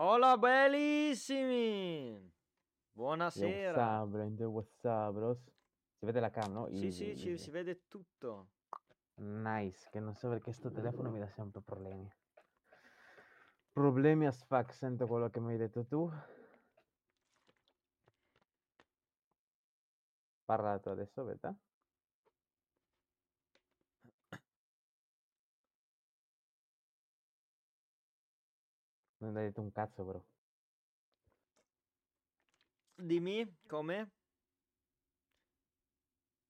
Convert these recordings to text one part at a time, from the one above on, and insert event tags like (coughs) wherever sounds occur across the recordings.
Hola bellissimi! Yo, what's Buonasera. up, Brand? What's up, bros? Si vede la cam, no? Sì, sì, Easy, ci- easy. si vede tutto. Nice, che non so perché sto telefono mi dà sempre problemi. Problemi as fuck, sento quello che mi hai detto tu. Parla tu adesso, aspetta. Non hai detto un cazzo, bro. Dimmi come?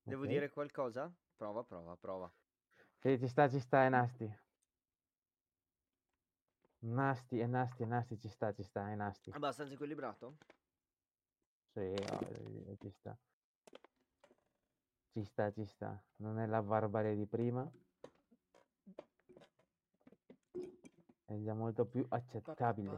Devo Ok? dire qualcosa? Prova, prova, prova. Sì, ci sta, ci sta, è nasty. Nasty, è nasty, è nasty, ci sta, ci sta, è nasty. Abbastanza equilibrato? Sì, oh, ci sta. Ci sta, ci sta. Non è la barbarie di prima. è già molto più accettabile.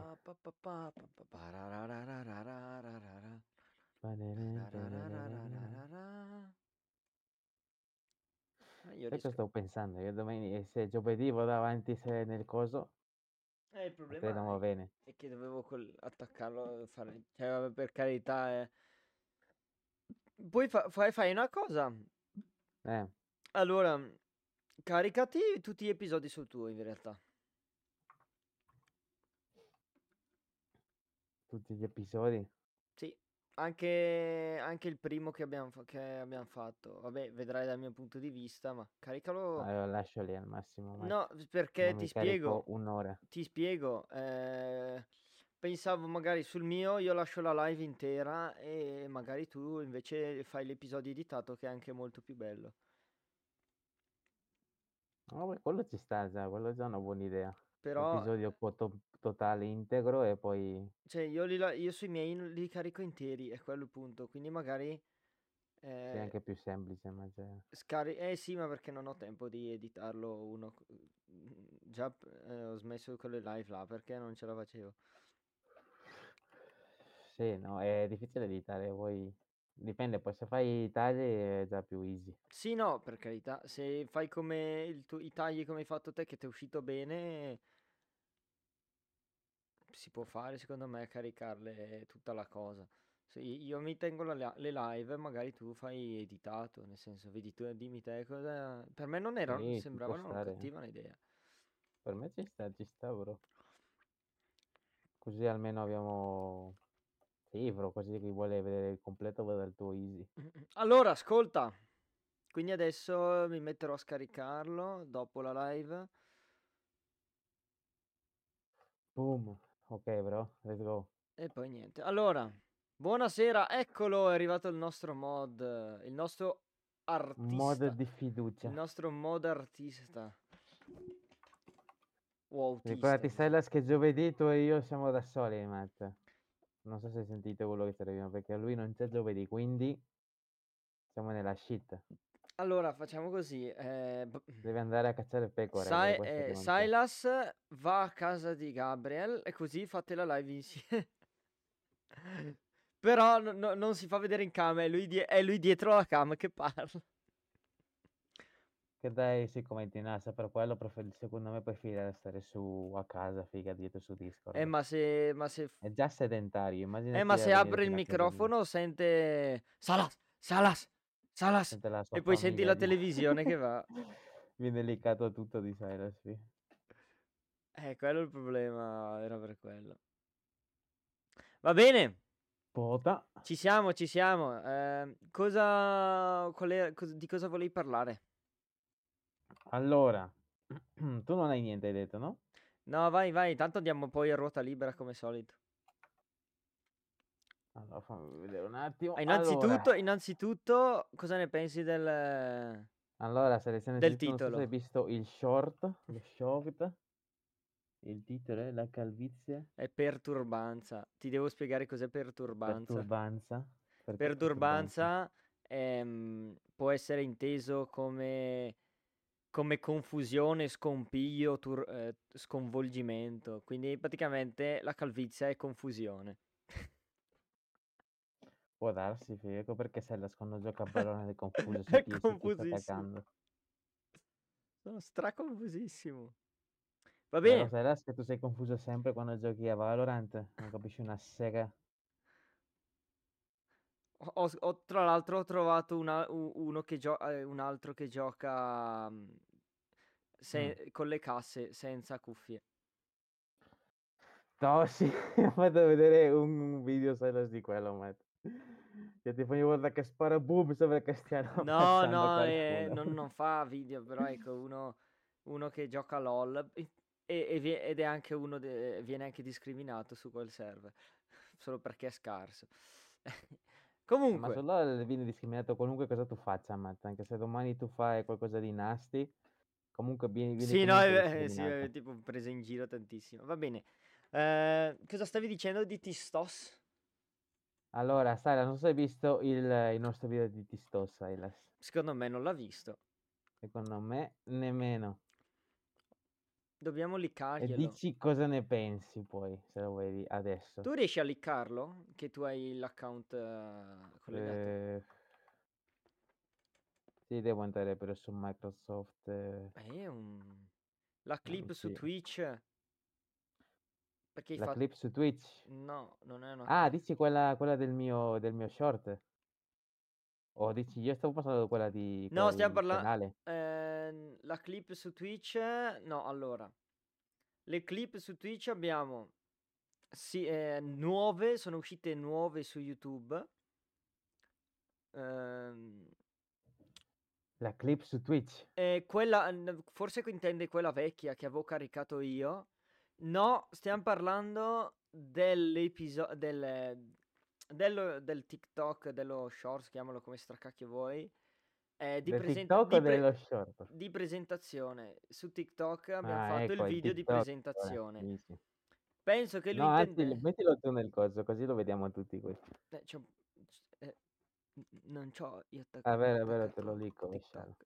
Io Sai riesco- stavo pensando? che domenica se giovedì vado avanti se nel coso, Eh, il problema credo va bene. è che dovevo col- attaccarlo. Fare... Cioè, per carità. eh. Poi fa- fai, fai una cosa. Eh, Allora, caricati tutti gli episodi sul tuo in realtà. Tutti gli episodi. Sì, anche, anche il primo che abbiamo, che abbiamo fatto. Vabbè, vedrai dal mio punto di vista, ma caricalo. Allora, lascio lì al massimo, Mike. No, perché ti spiego, un'ora. ti spiego. eh, pensavo magari sul mio io lascio la live intera e magari tu invece fai l'episodio editato che è anche molto più bello. No, quello ci sta già, quello è già una buona idea. Però, Episodio to- totale integro e poi cioè, io, li io sui miei li carico interi, è quello il punto. Quindi magari... sì, eh, anche più semplice, ma già... Scari- eh sì, ma perché non ho tempo di editarlo uno. c- mm, Già eh, ho smesso con le live là perché non ce la facevo. Sì, no, è difficile editare, poi dipende, poi se fai i tagli è già più easy. Sì, no, per carità, se fai come il tu- i tagli come hai fatto te che ti è uscito bene, si può fare secondo me caricarle tutta la cosa. Se io mi tengo la le live, magari tu fai editato, nel senso, vedi tu, dimmi te cosa... Per me non era, Sì, sembrava una cattiva un'idea. Per me ci sta, ci sta, bro. Così almeno abbiamo... Sì, bro, così chi vuole vedere il completo vada al tuo easy. Allora, ascolta. Quindi adesso mi metterò a scaricarlo dopo la live. Boom. Ok, bro, let's go. E poi niente. Allora, buonasera, eccolo, è arrivato il nostro mod, il nostro Mod artista, di il fiducia. nostro mod artista. Autista. Ricordati. Silas, che giovedì tu e io siamo da soli, Matt. Non so se hai sentito quello che sarebbe, perché lui non c'è giovedì, quindi siamo nella shit. Allora, facciamo così. eh, Deve andare a cacciare pecore, Sai- eh, c'è. Silas va a casa di Gabriel e così fate la live insieme. (laughs) Però no- no- non si fa vedere in cam, è lui, die- è lui dietro la cam che parla. Che dai, sì, commenti NASA, per quello preferi- secondo me preferire stare su a casa, figa, dietro su Discord. Eh, ma se, ma se, È già sedentario, immaginati eh, ma se apre il microfono sente Salas, Salas, Salas Sente e poi senti la di- (laughs) televisione che va. Viene liccato tutto di Silas, sì. Eh, quello è il problema, era per quello. Va bene, Pota. ci siamo, ci siamo. Eh, cosa, qual è- di cosa volevi parlare? Allora, (clears throat) tu non hai niente, hai detto, no? No, vai, vai, tanto andiamo poi a ruota libera come solito. Allora, fammi vedere un attimo. Ah, innanzitutto, Allora, innanzitutto, cosa ne pensi del... allora selezione del innanzitutto, non so se hai titolo. visto il short, lo (laughs) short. Il titolo è La calvizie È perturbanza. Ti devo spiegare cos'è perturbanza. perturbanza. Perché Perturbanza ehm, può essere inteso come, come confusione, scompiglio, tur- eh, sconvolgimento. Quindi praticamente la calvizia è confusione. (laughs) Può darsi, ecco perché Silas quando gioca a pallone (laughs) è confuso È confusissimo. Sono straconfusissimo. Va Però bene. sai Lars, che tu sei confuso sempre quando giochi a Valorant, non capisci una sega. Ho, ho- tra l'altro ho trovato una- uno che gio- eh, un altro che gioca mm, se- con le casse senza cuffie. No, (laughs) sì, ho fatto vedere un, video Lars, di quello, Matt. Che tipo ogni volta che spara boom sembra che stiano No, no, eh, non, non fa video, però ecco uno, uno che gioca LOL e- e- ed è anche uno, de- viene anche discriminato su quel server, (laughs) solo perché è scarso. (laughs) Ma Comunque, solo viene discriminato qualunque cosa tu faccia, Matt, anche se domani tu fai qualcosa di nasty, comunque vieni, vieni sì, no, è, comunque ve- sì, è tipo presa in giro tantissimo. Va bene. Eh, cosa stavi dicendo di Tistos? Allora, Sara, non so se hai visto il, il nostro video di Tistos, Silas. Secondo me non l'ha visto. Secondo me nemmeno. Dobbiamo E liccarglielo. dici cosa ne pensi poi, se lo vedi adesso. Tu riesci a liccarlo? Che tu hai l'account eh, collegato? Eh, Sì, devo entrare però su Microsoft. eh, È un... La clip su sì. Twitch? Perché La fatto... clip su Twitch. No, non è una... Ah, dici quella, quella del mio, del mio short? O dici, io stavo parlando di quella di No, stiamo parlando... canale. Ehm, la clip su Twitch... No, allora. Le clip su Twitch abbiamo... Sì, eh, nuove, sono uscite nuove su YouTube. Ehm, La clip su Twitch. e quella, n- forse intende quella vecchia che avevo caricato io. No, stiamo parlando dell'episodio del, dello- del TikTok, dello Shorts, chiamalo come stracacchio vuoi. eh, di, Del present- TikTok di pre- dello short? di presentazione. Su TikTok abbiamo Ah, fatto ecco, il video di TikTok, ora, presentazione. sì, sì. Penso che lui No, anzi, intende... mettilo tu nel coso, così lo vediamo tutti questo. Eh, c'ho- eh, non c'ho io attac- Ah, vero, vero, te attaccato lo dico. TikTok.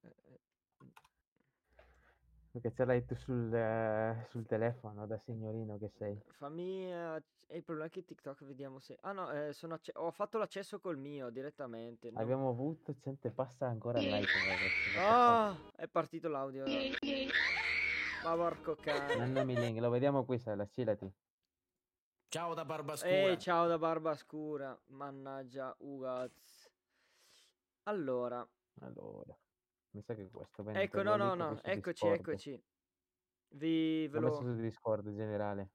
Perché ce l'hai tu sul, eh, sul telefono, da signorino che sei. Fammi. eh, e il problema è che TikTok vediamo se. Ah no, eh, sono acce- ho fatto l'accesso col mio direttamente. non- Abbiamo avuto, gente passa ancora il like. ragazzi, Ah, è partito l'audio. Ma porco cane. Mandami il link, lo vediamo qui, Sala, scilati. Ciao da Barbascura. Eh, ciao da Barba Scura. Mannaggia, Ugaz. Allora, Allora, mi sa che questo bene. ecco, no, no, no, eccoci, Discord. eccoci. Vi ve L'ho messo su Discord in generale.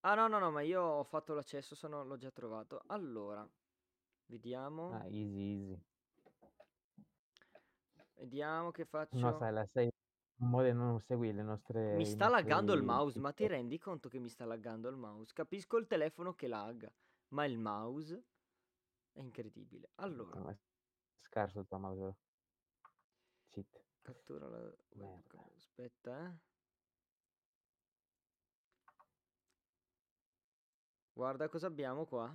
Ah, no, no, no, ma io ho fatto l'accesso, sono... l'ho già trovato. Allora, vediamo. Ah, easy, easy. Vediamo che faccio. No, Sala, sei un modo non segui le nostre... Mi sta laggando il mouse, ma ti rendi conto che mi sta laggando il mouse? Capisco il telefono che lagga, ma il mouse è incredibile. Allora, No, è scarso il tuo mouse. Cheat. cattura la webcam. Aspetta, eh. Guarda cosa abbiamo qua.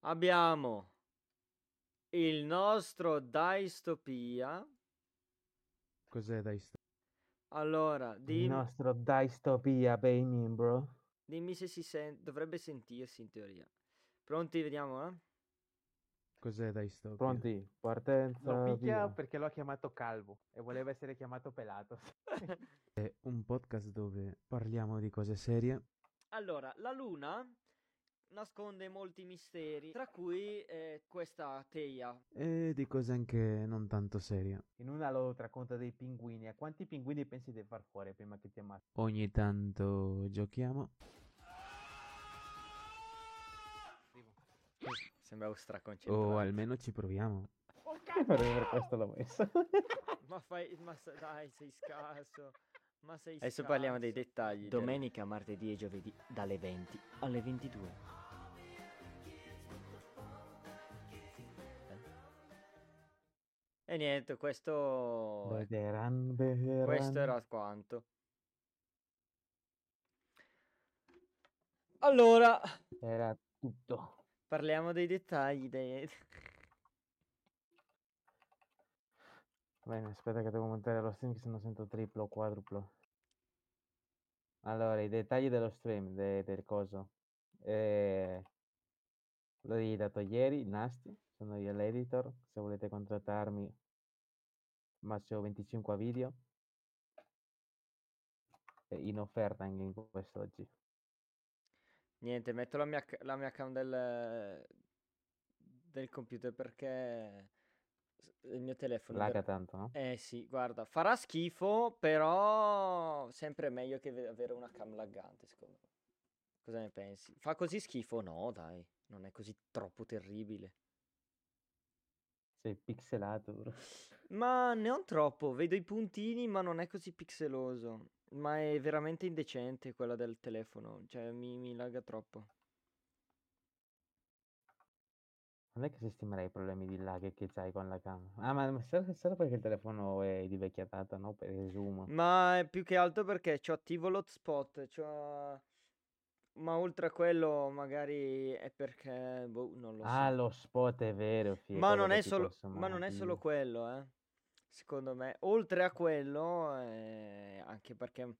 Abbiamo il nostro Dystopia. Cos'è sto- Allora, Il dim- nostro dystopia, baby, bro. dimmi se si sente. Dovrebbe sentirsi in teoria. Pronti? Vediamo, eh. Cos'è dai sto? Pronti? Partenza, Lo picchia via. perché lo ha chiamato calvo e voleva essere chiamato pelato. (laughs) È un podcast dove parliamo di cose serie. Allora, la luna nasconde molti misteri, tra cui eh, questa teia. E di cose anche non tanto serie. In una lo racconta dei pinguini. A quanti pinguini pensi di far fuori prima che ti ammazzi? Ogni tanto giochiamo. Sembravo straconcentrato. O almeno ci proviamo. per questo l'ho messo. (laughs) Ma fai, ma sa- dai, sei scarso. Ma sei Adesso parliamo dei scarso. dettagli. Domenica, martedì e giovedì dalle 20 alle 22. E niente, questo... Vederan, vederan. Questo era quanto. Allora, Era tutto. Parliamo dei dettagli. Dei... Bene, aspetta che devo montare lo stream che se no sento triplo o quadruplo. Allora, i dettagli dello stream, de- del coso. Eh, l'ho dato ieri, Nasty, sono io l'editor, se volete contrattarmi, massimo 25 a video. in offerta anche in quest'oggi. Niente, metto la mia, la mia cam del, del computer perché il mio telefono... ver- Lagga tanto, no? Eh sì, guarda, farà schifo, però sempre meglio che ve- avere una cam laggante, secondo me. Cosa ne pensi? Fa così schifo? No, dai, non è così troppo terribile. Sei pixelato, bro. Ma non troppo, vedo i puntini, ma non è così pixeloso. Ma è veramente indecente quella del telefono, cioè mi, mi lagga troppo. Non è che sistemerei i problemi di lag che c'hai con la cam. Ah, ma ma solo perché il telefono è di vecchia data, no? Presumo. Ma è più che altro perché c'ho attivo l'hotspot, c'ho... Ma oltre a quello magari è perché, boh, non lo Ah, so. lo spot è vero, fi, è Ma non è solo, ma non è solo quello, eh. Secondo me, oltre a quello, eh, anche perché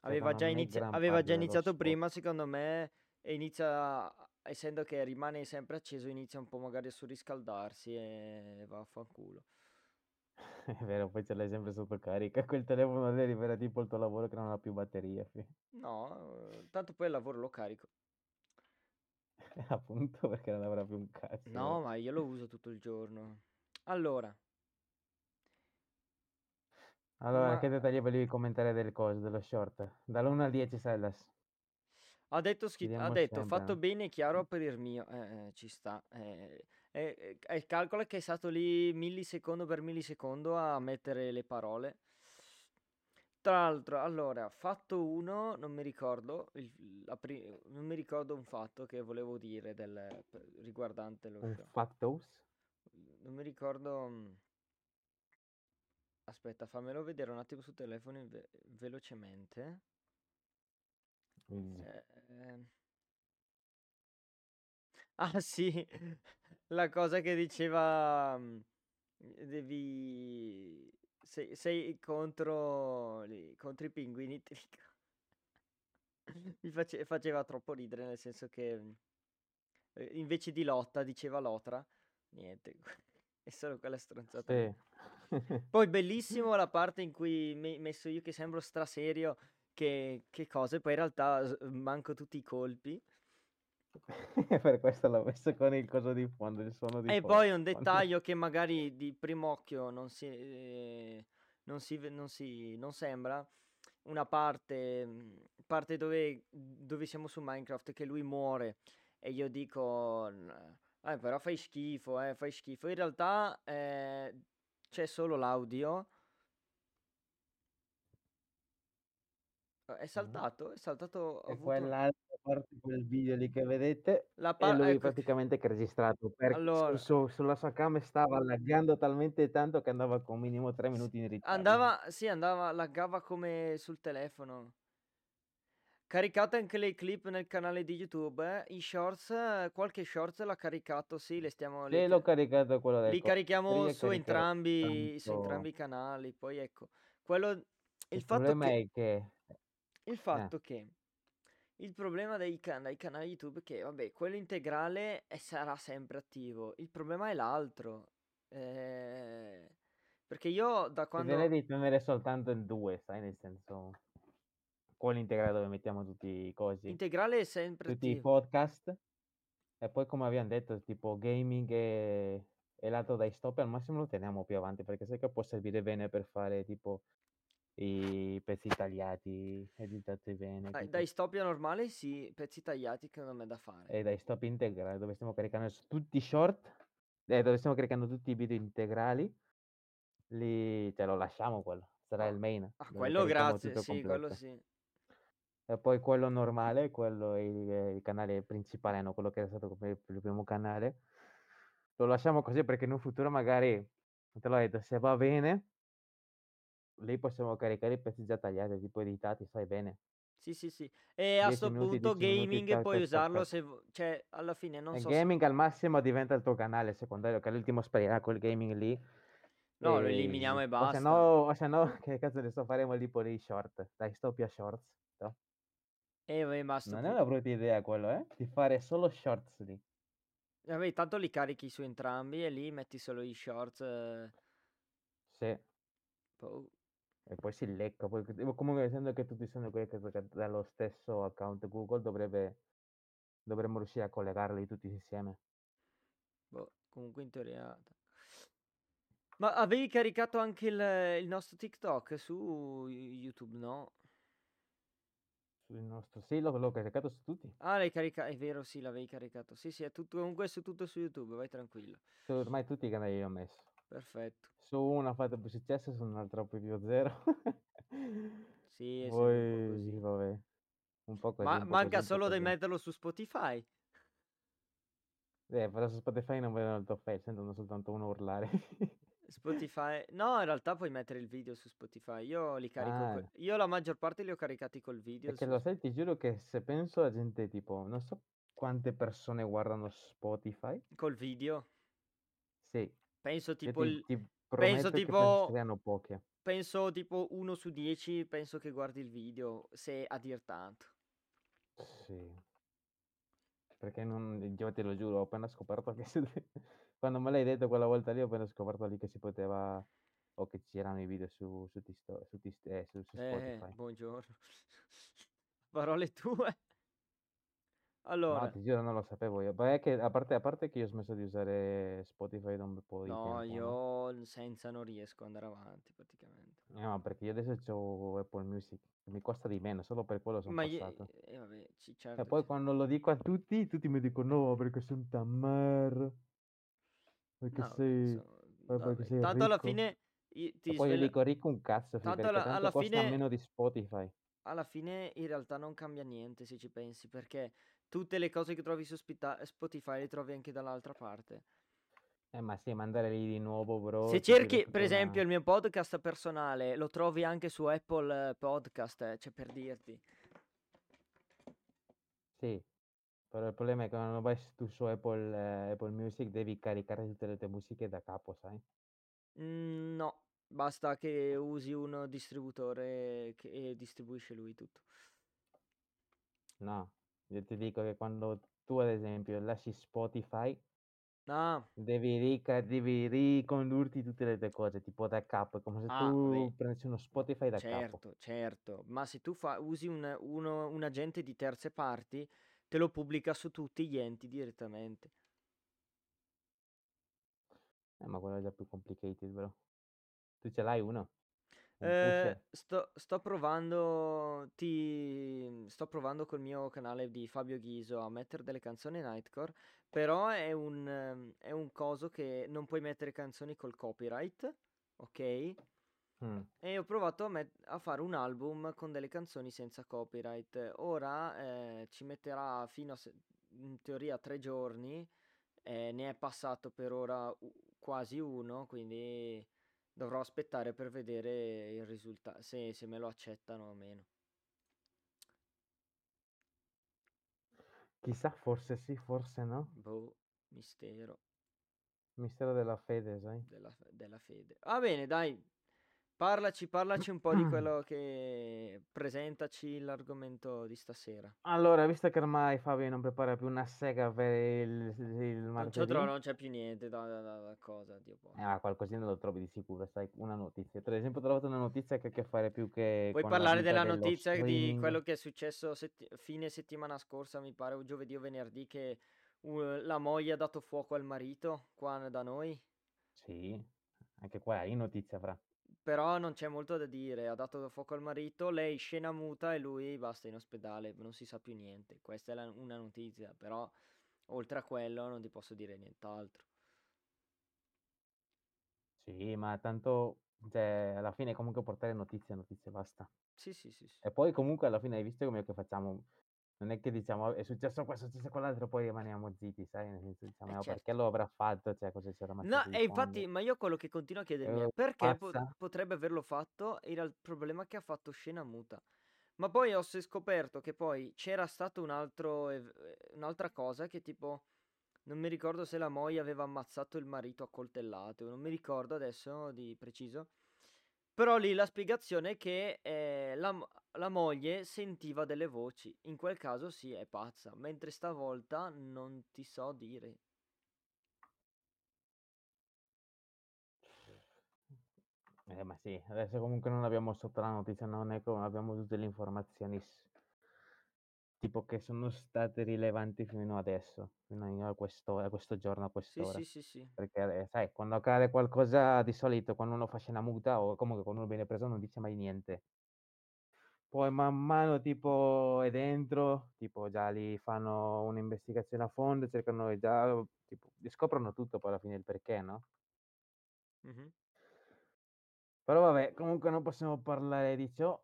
aveva Secondo già, gran aveva già iniziato prima, secondo me, e inizia, essendo che rimane sempre acceso, inizia un po' magari a surriscaldarsi e va a fanculo. (laughs) È vero, poi ce l'hai sempre sotto carica. Quel telefono lì arriverà tipo il tuo lavoro che non ha più batteria, fi. No, tanto poi al lavoro lo carico. (laughs) Appunto, perché non avrà più un cazzo. No, ma io lo uso tutto il giorno. Allora, Allora, ma che dettagli volevi commentare del coso, dello short? Dall'1 al 10, Silas. ha detto, schi- ha detto fatto bene e chiaro per il mio. Eh, eh, ci sta. Eh, eh, calcola che è stato lì millisecondo per millisecondo a mettere le parole. Tra l'altro, allora, fatto uno, non mi ricordo, il- pri- non mi ricordo un fatto che volevo dire del, riguardante lo Un show. factos? Non mi ricordo. Mm, Aspetta, fammelo vedere un attimo sul telefono ve- velocemente. Easy. Eh, ehm. (laughs) Ah sì, la cosa che diceva mm, devi sei, sei contro, li- contro i pinguini. (laughs) Mi face- faceva troppo ridere, nel senso che mm, eh, invece di lotta diceva lotra. Niente, (laughs) è solo quella stronzata. lì. Sì. Poi bellissimo la parte in cui mi messo io che sembro straserio che, che cose, poi in realtà s- manco tutti i colpi. (laughs) per questo l'ho messo con il coso di fondo, il suono di E fondo. poi un dettaglio che magari di primo occhio non si, eh, non si, non si- non sembra, una parte, mm, parte dove, dove siamo su Minecraft che lui muore e io dico, "N- eh, però fai schifo, eh, fai schifo. In realtà eh, c'è solo l'audio. È saltato, è saltato, E avuto quell'altra parte, quel video lì che vedete, la è parte, lui ecco praticamente che ha registrato. Per, sul allora, suo- sulla sua cam stava laggando talmente tanto che andava con minimo 3 Sì, minuti in ritardo. andava, sì, andava, laggava come sul telefono. Caricate anche le clip nel canale di YouTube, eh? I shorts, eh, qualche shorts l'ha caricato, sì, le stiamo, Sì, ca- l'ho caricato quello del li co- carichiamo su entrambi, su tanto. entrambi i canali. Poi ecco, quello, il Il fatto problema che, è che... il Eh, fatto che, il problema dei, can- dei canali YouTube è che, vabbè, quello integrale eh, sarà sempre attivo. Il problema è l'altro. eh, perché io da direi quando... di tenere soltanto il 2, sai, nel senso... Quello integrale dove mettiamo tutti i cosi, Integrale è sempre tutti i attivo. podcast. E poi, come abbiamo detto, tipo gaming e, e lato da stop, al massimo lo teniamo più avanti, perché sai che può servire bene per fare tipo i pezzi tagliati, editati bene, Dai, dai stopia normale sì, pezzi tagliati che non è da fare. E dai stop integrali, dove stiamo caricando tutti i short, eh, dove stiamo caricando tutti i video integrali, lì te lo lasciamo quello, sarà Ah, il main, ah, quello grazie, sì, quello completo. sì. E poi quello normale, quello è il, eh, il canale principale, no? quello che era stato come il primo canale, lo lasciamo così perché in un futuro magari, te l'ho detto, se va bene, lì possiamo caricare i pezzi già tagliati, tipo editati, sai bene. Sì, sì, sì. E a 10 sto minuti, punto 10 minuti, gaming tac, puoi usarlo se... Cioè, alla fine non E so se... gaming al massimo diventa il tuo canale secondario, che all'ultimo sparirà quel gaming lì. No, lo eliminiamo e o se basta. no, o se no, (laughs) che cazzo ne so, faremo tipo dei short, dai, stoppia shorts. E vabbè, ma a sto Non è pu- una brutta idea quello, eh? Di fare solo shorts lì. Vabbè, tanto li carichi su entrambi e lì metti solo i shorts. eh, Sì. boh. E poi si lecca. Poi, comunque, essendo che tutti sono quelli che dallo stesso account Google, dovrebbe, dovremmo riuscire a collegarli tutti insieme. Boh, comunque in teoria... Ma avevi caricato anche il, il nostro TikTok su YouTube, no? Sul nostro sì, l'ho, l'ho caricato su tutti. Ah, l'hai caricato, è vero, sì, l'avevi caricato. Sì, sì, è tutto, comunque su tutto su YouTube, vai tranquillo. Su ormai tutti i canali li ho messo. Perfetto. Su uno ha fatto più successo, su un altro proprio zero. (laughs) Sì, è Poi, così. vabbè, un po' così, Ma un po' manca così, solo di metterlo su Spotify. Eh, però su Spotify non vedono il tuo face, sentono soltanto uno urlare. (laughs) (laughs) Spotify. No, in realtà puoi mettere il video su Spotify. Io li carico. Ah, co- Io la maggior parte li ho caricati col video. perché su- lo sai, ti giuro che se penso a gente tipo, non so quante persone guardano Spotify, Col video. sì, Penso io tipo ti, il. ti Penso prometto che tipo. siano poche. Penso tipo 1 su 10. Penso che guardi il video. Se a dir tanto. Sì. Perché non, io te lo giuro, ho appena scoperto che (laughs) se- quando me l'hai detto quella volta lì, ho appena scoperto lì che si poteva, o che c'erano i video su, su, Tisto- su, Tis- eh, su- su Eh, Spotify. buongiorno. (laughs) Parole tue. No, Allora. ti giuro, non lo sapevo io. È che, a parte, a parte che io ho smesso di usare Spotify da un po' di No, tempo, no? io senza non riesco ad andare avanti praticamente. Eh, ma perché io adesso ho Apple Music, mi costa di meno, solo per quello sono Ma io, passato. eh, vabbè, ci- E certo, poi ci- quando lo dico a tutti, tutti mi dicono no, perché un tammar, perché no, sei, so- vabbè, perché sei tanto alla fine i- E ti poi io svela- dico ricco un cazzo, tanto perché alla, tanto alla costa fine, meno di Spotify. alla fine in realtà non cambia niente se ci pensi, perché tutte le cose che trovi su Spita- Spotify le trovi anche dall'altra parte. Eh, ma sì, mandare lì di nuovo, bro, Se cerchi, per esempio, una... il mio podcast personale, lo trovi anche su Apple eh, Podcast, eh, cioè per dirti. Sì, però il problema è che quando vai su- tu su Apple, eh, Apple Music devi caricare tutte le tue musiche da capo, sai? Mm, no, basta che usi un distributore che e distribuisce lui tutto. No, io ti dico che quando tu, ad esempio, lasci Spotify, Ah, devi, rica- devi ricondurti tutte le tue cose, tipo da capo, è come se ah, tu vabbè. prendessi uno Spotify da capo. Certo, certo, ma se tu fa- usi un, uno- un agente di terze parti, te lo pubblica su tutti gli enti direttamente. Eh, ma quello è già più complicated, bro. Tu ce l'hai uno? Un Eh, sto, sto provando, ti, sto provando col mio canale di Fabio Ghiso a mettere delle canzoni Nightcore, però è un, è un coso che non puoi mettere canzoni col copyright, ok? Mm. E ho provato a, met- a fare un album con delle canzoni senza copyright. Ora eh, ci metterà fino a se- in teoria tre giorni. eh, ne è passato per ora u- quasi uno, quindi dovrò aspettare per vedere il risultato, se, se me lo accettano o meno. Chissà, forse sì, forse no. Boh, mistero Mistero della fede, sai? della, della fede. Va bene, dai, parlaci, parlaci un po' di (clears throat) quello che... Presentaci l'argomento di stasera. Allora, visto che ormai Fabio non prepara più una sega per il, il Non c'è, martedì, non c'è più niente da, da- da- da cosa, Dio buono. eh, qualcosina lo trovi di sicuro, sai? Una notizia. Per esempio, ho trovato una notizia che ha a che fare più che Puoi parlare della notizia di quello che è successo setti- fine settimana scorsa, mi pare, o giovedì o venerdì, che uh, la moglie ha dato fuoco al marito qua da noi. Sì, anche qua hai notizia, fra. Però non c'è molto da dire, ha dato fuoco al marito, lei scena muta e lui basta in ospedale, non si sa più niente. Questa è la- una notizia, però oltre a quello non ti posso dire nient'altro. Sì, ma tanto, cioè, alla fine comunque portare notizie, notizie, basta. Sì, sì, sì, sì. E poi comunque alla fine hai visto come che facciamo? Non è che diciamo è successo questo, è successo quell'altro, poi rimaniamo zitti, sai? Nel senso, diciamo, Eh, "No, certo. perché lo avrà fatto? Cioè, cosa c'era No, macchiato e infatti, ma io quello che continuo a chiedermi è Eh, perché po- potrebbe averlo fatto era il problema che ha fatto scena muta. Ma poi ho scoperto che poi c'era stato un altro, eh, un'altra cosa che tipo, non mi ricordo se la moglie aveva ammazzato il marito a coltellate, o non mi ricordo adesso di preciso. Però lì la spiegazione è che eh, la, la moglie sentiva delle voci. In quel caso sì, è pazza, mentre stavolta non ti so dire. Eh, ma sì, adesso comunque non abbiamo sotto la notizia, non è come abbiamo tutte le informazioni tipo che sono state rilevanti fino adesso, fino a questo, a questo giorno, a Sì, quest'ora. sì, sì, sì. Perché eh, sai, quando accade qualcosa di solito, quando uno fa una multa o comunque quando uno viene preso non dice mai niente. Poi man mano tipo è dentro, tipo già lì fanno un'investigazione a fondo, cercano già, tipo, scoprono tutto poi alla fine il perché, no? Mhm. Però vabbè, comunque non possiamo parlare di ciò.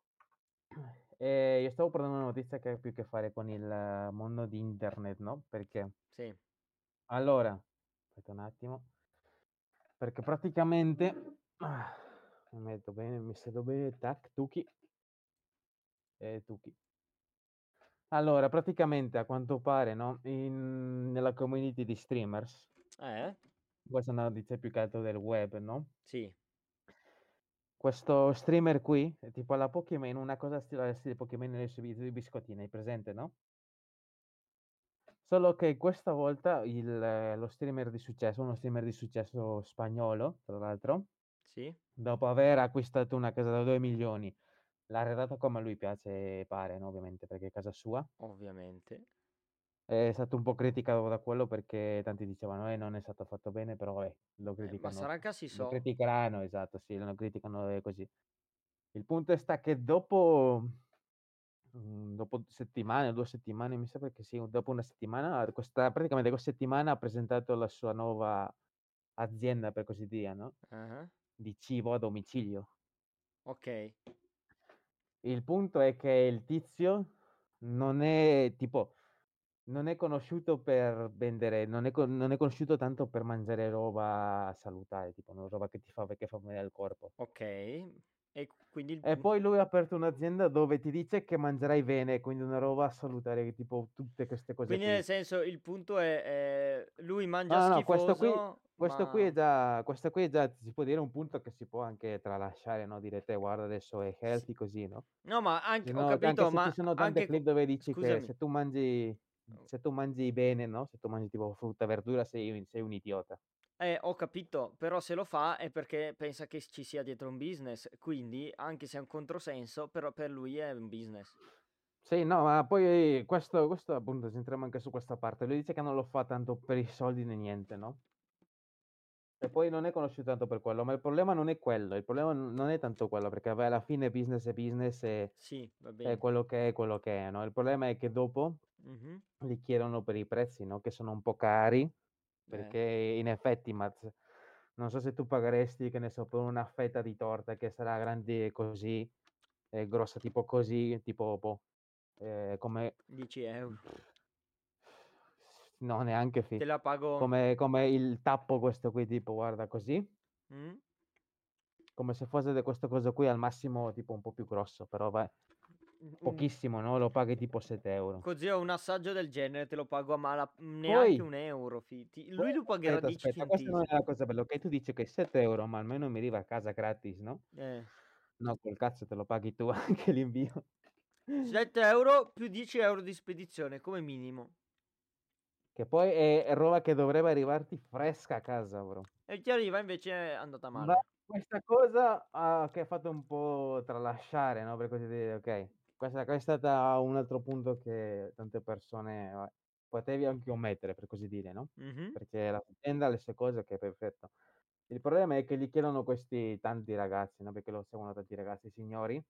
E io stavo parlando una notizia che ha più a che fare con il eh, mondo di internet, no? Perché Sì. allora, aspetta un attimo, perché praticamente ah, mi metto bene, mi siedo bene, tac, tuki e tuki. Allora, praticamente a quanto pare, no? In- nella community di streamers, Eh? questa è una notizia più che altro del web, no? Sì. Questo streamer qui, tipo alla Pokémon, una cosa stile, stile Pokémon nelle sue video di biscottini, hai presente, no? Solo che questa volta il, eh, lo streamer di successo, uno streamer di successo spagnolo, tra l'altro, Sì. dopo aver acquistato una casa da 2 milioni, l'ha arredata come a lui piace e pare, no? Ovviamente, perché è casa sua. Ovviamente. È stato un po' criticato da quello perché tanti dicevano, eh, non è stato fatto bene, però vabbè, lo Eh, ma criticano. sarà casi Lo so. criticheranno, esatto, sì, lo criticano e così. Il punto è sta che dopo, mm, dopo settimane, due settimane, mi sembra che sì, dopo una settimana, questa, praticamente questa settimana ha presentato la sua nuova azienda, per così dire, no? Ah, Di cibo a domicilio. Ok. Il punto è che il tizio non è tipo, non è conosciuto per vendere, non è, con- non è conosciuto tanto per mangiare roba salutare, tipo una roba che ti fa, che fa bene al corpo. Ok. E quindi il... E poi lui ha aperto un'azienda dove ti dice che mangerai bene, quindi una roba salutare, tipo tutte queste cose Quindi qui. nel senso il punto è eh, lui mangia No, no, schifoso, questo qui, questo qui è già, questo qui è già, si può dire un punto che si può anche tralasciare, no? Dire te, guarda adesso è healthy così, no? No, ma anche, ho no, anche capito, se ma ci sono tante anche... clip dove dici che Scusami. se tu mangi, se tu mangi bene, no? Se tu mangi tipo frutta e verdura sei, un- sei un idiota. Eh, ho capito, però se lo fa è perché pensa che ci sia dietro un business, quindi anche se è un controsenso, però per lui è un business. Sì, no, ma poi questo, questo appunto, ci entriamo anche su questa parte. Lui dice che non lo fa tanto per i soldi né niente, no? E poi non è conosciuto tanto per quello, ma il problema non è quello, il problema non è tanto quello, perché vabbè, alla fine business è business e Sì, è quello che è quello che è, no? Il problema è che dopo Mhm. li chiedono per i prezzi, no? Che sono un po' cari, Eh, perché in effetti, ma non so se tu pagheresti, che ne so, per una fetta di torta che sarà grande così, eh, grossa tipo così, tipo boh, eh, come 10 euro. No, neanche Te fi. la pago... Come, come il tappo questo qui, tipo, guarda così. Mm? Come se fosse di questo coso qui, al massimo tipo un po' più grosso, però vai, pochissimo, no? Lo paghi tipo 7 euro. Così ho un assaggio del genere, te lo pago a mala... neanche Poi, un euro, fi. Ti- poi, Lui lo pagherà aspetta, 10 aspetta, questa non centesimi. è la cosa bella, ok? Tu dici che 7 euro, ma almeno mi arriva a casa gratis, no? Eh. No, col cazzo te lo paghi tu (laughs) anche l'invio. 7 euro più 10 euro di spedizione, come minimo. Che poi è, è roba che dovrebbe arrivarti fresca a casa, bro. E ti arriva invece è andata Ma male. questa cosa ha che ha fatto un po' tralasciare, no? Per così dire, ok. Questa, questa è stata un altro punto che tante persone potevi anche omettere, per così dire, no? Mhm. Perché l'azienda ha le sue cose, che è perfetto. Il problema è che gli chiedono questi tanti ragazzi, no? Perché lo seguono tanti ragazzi, signori.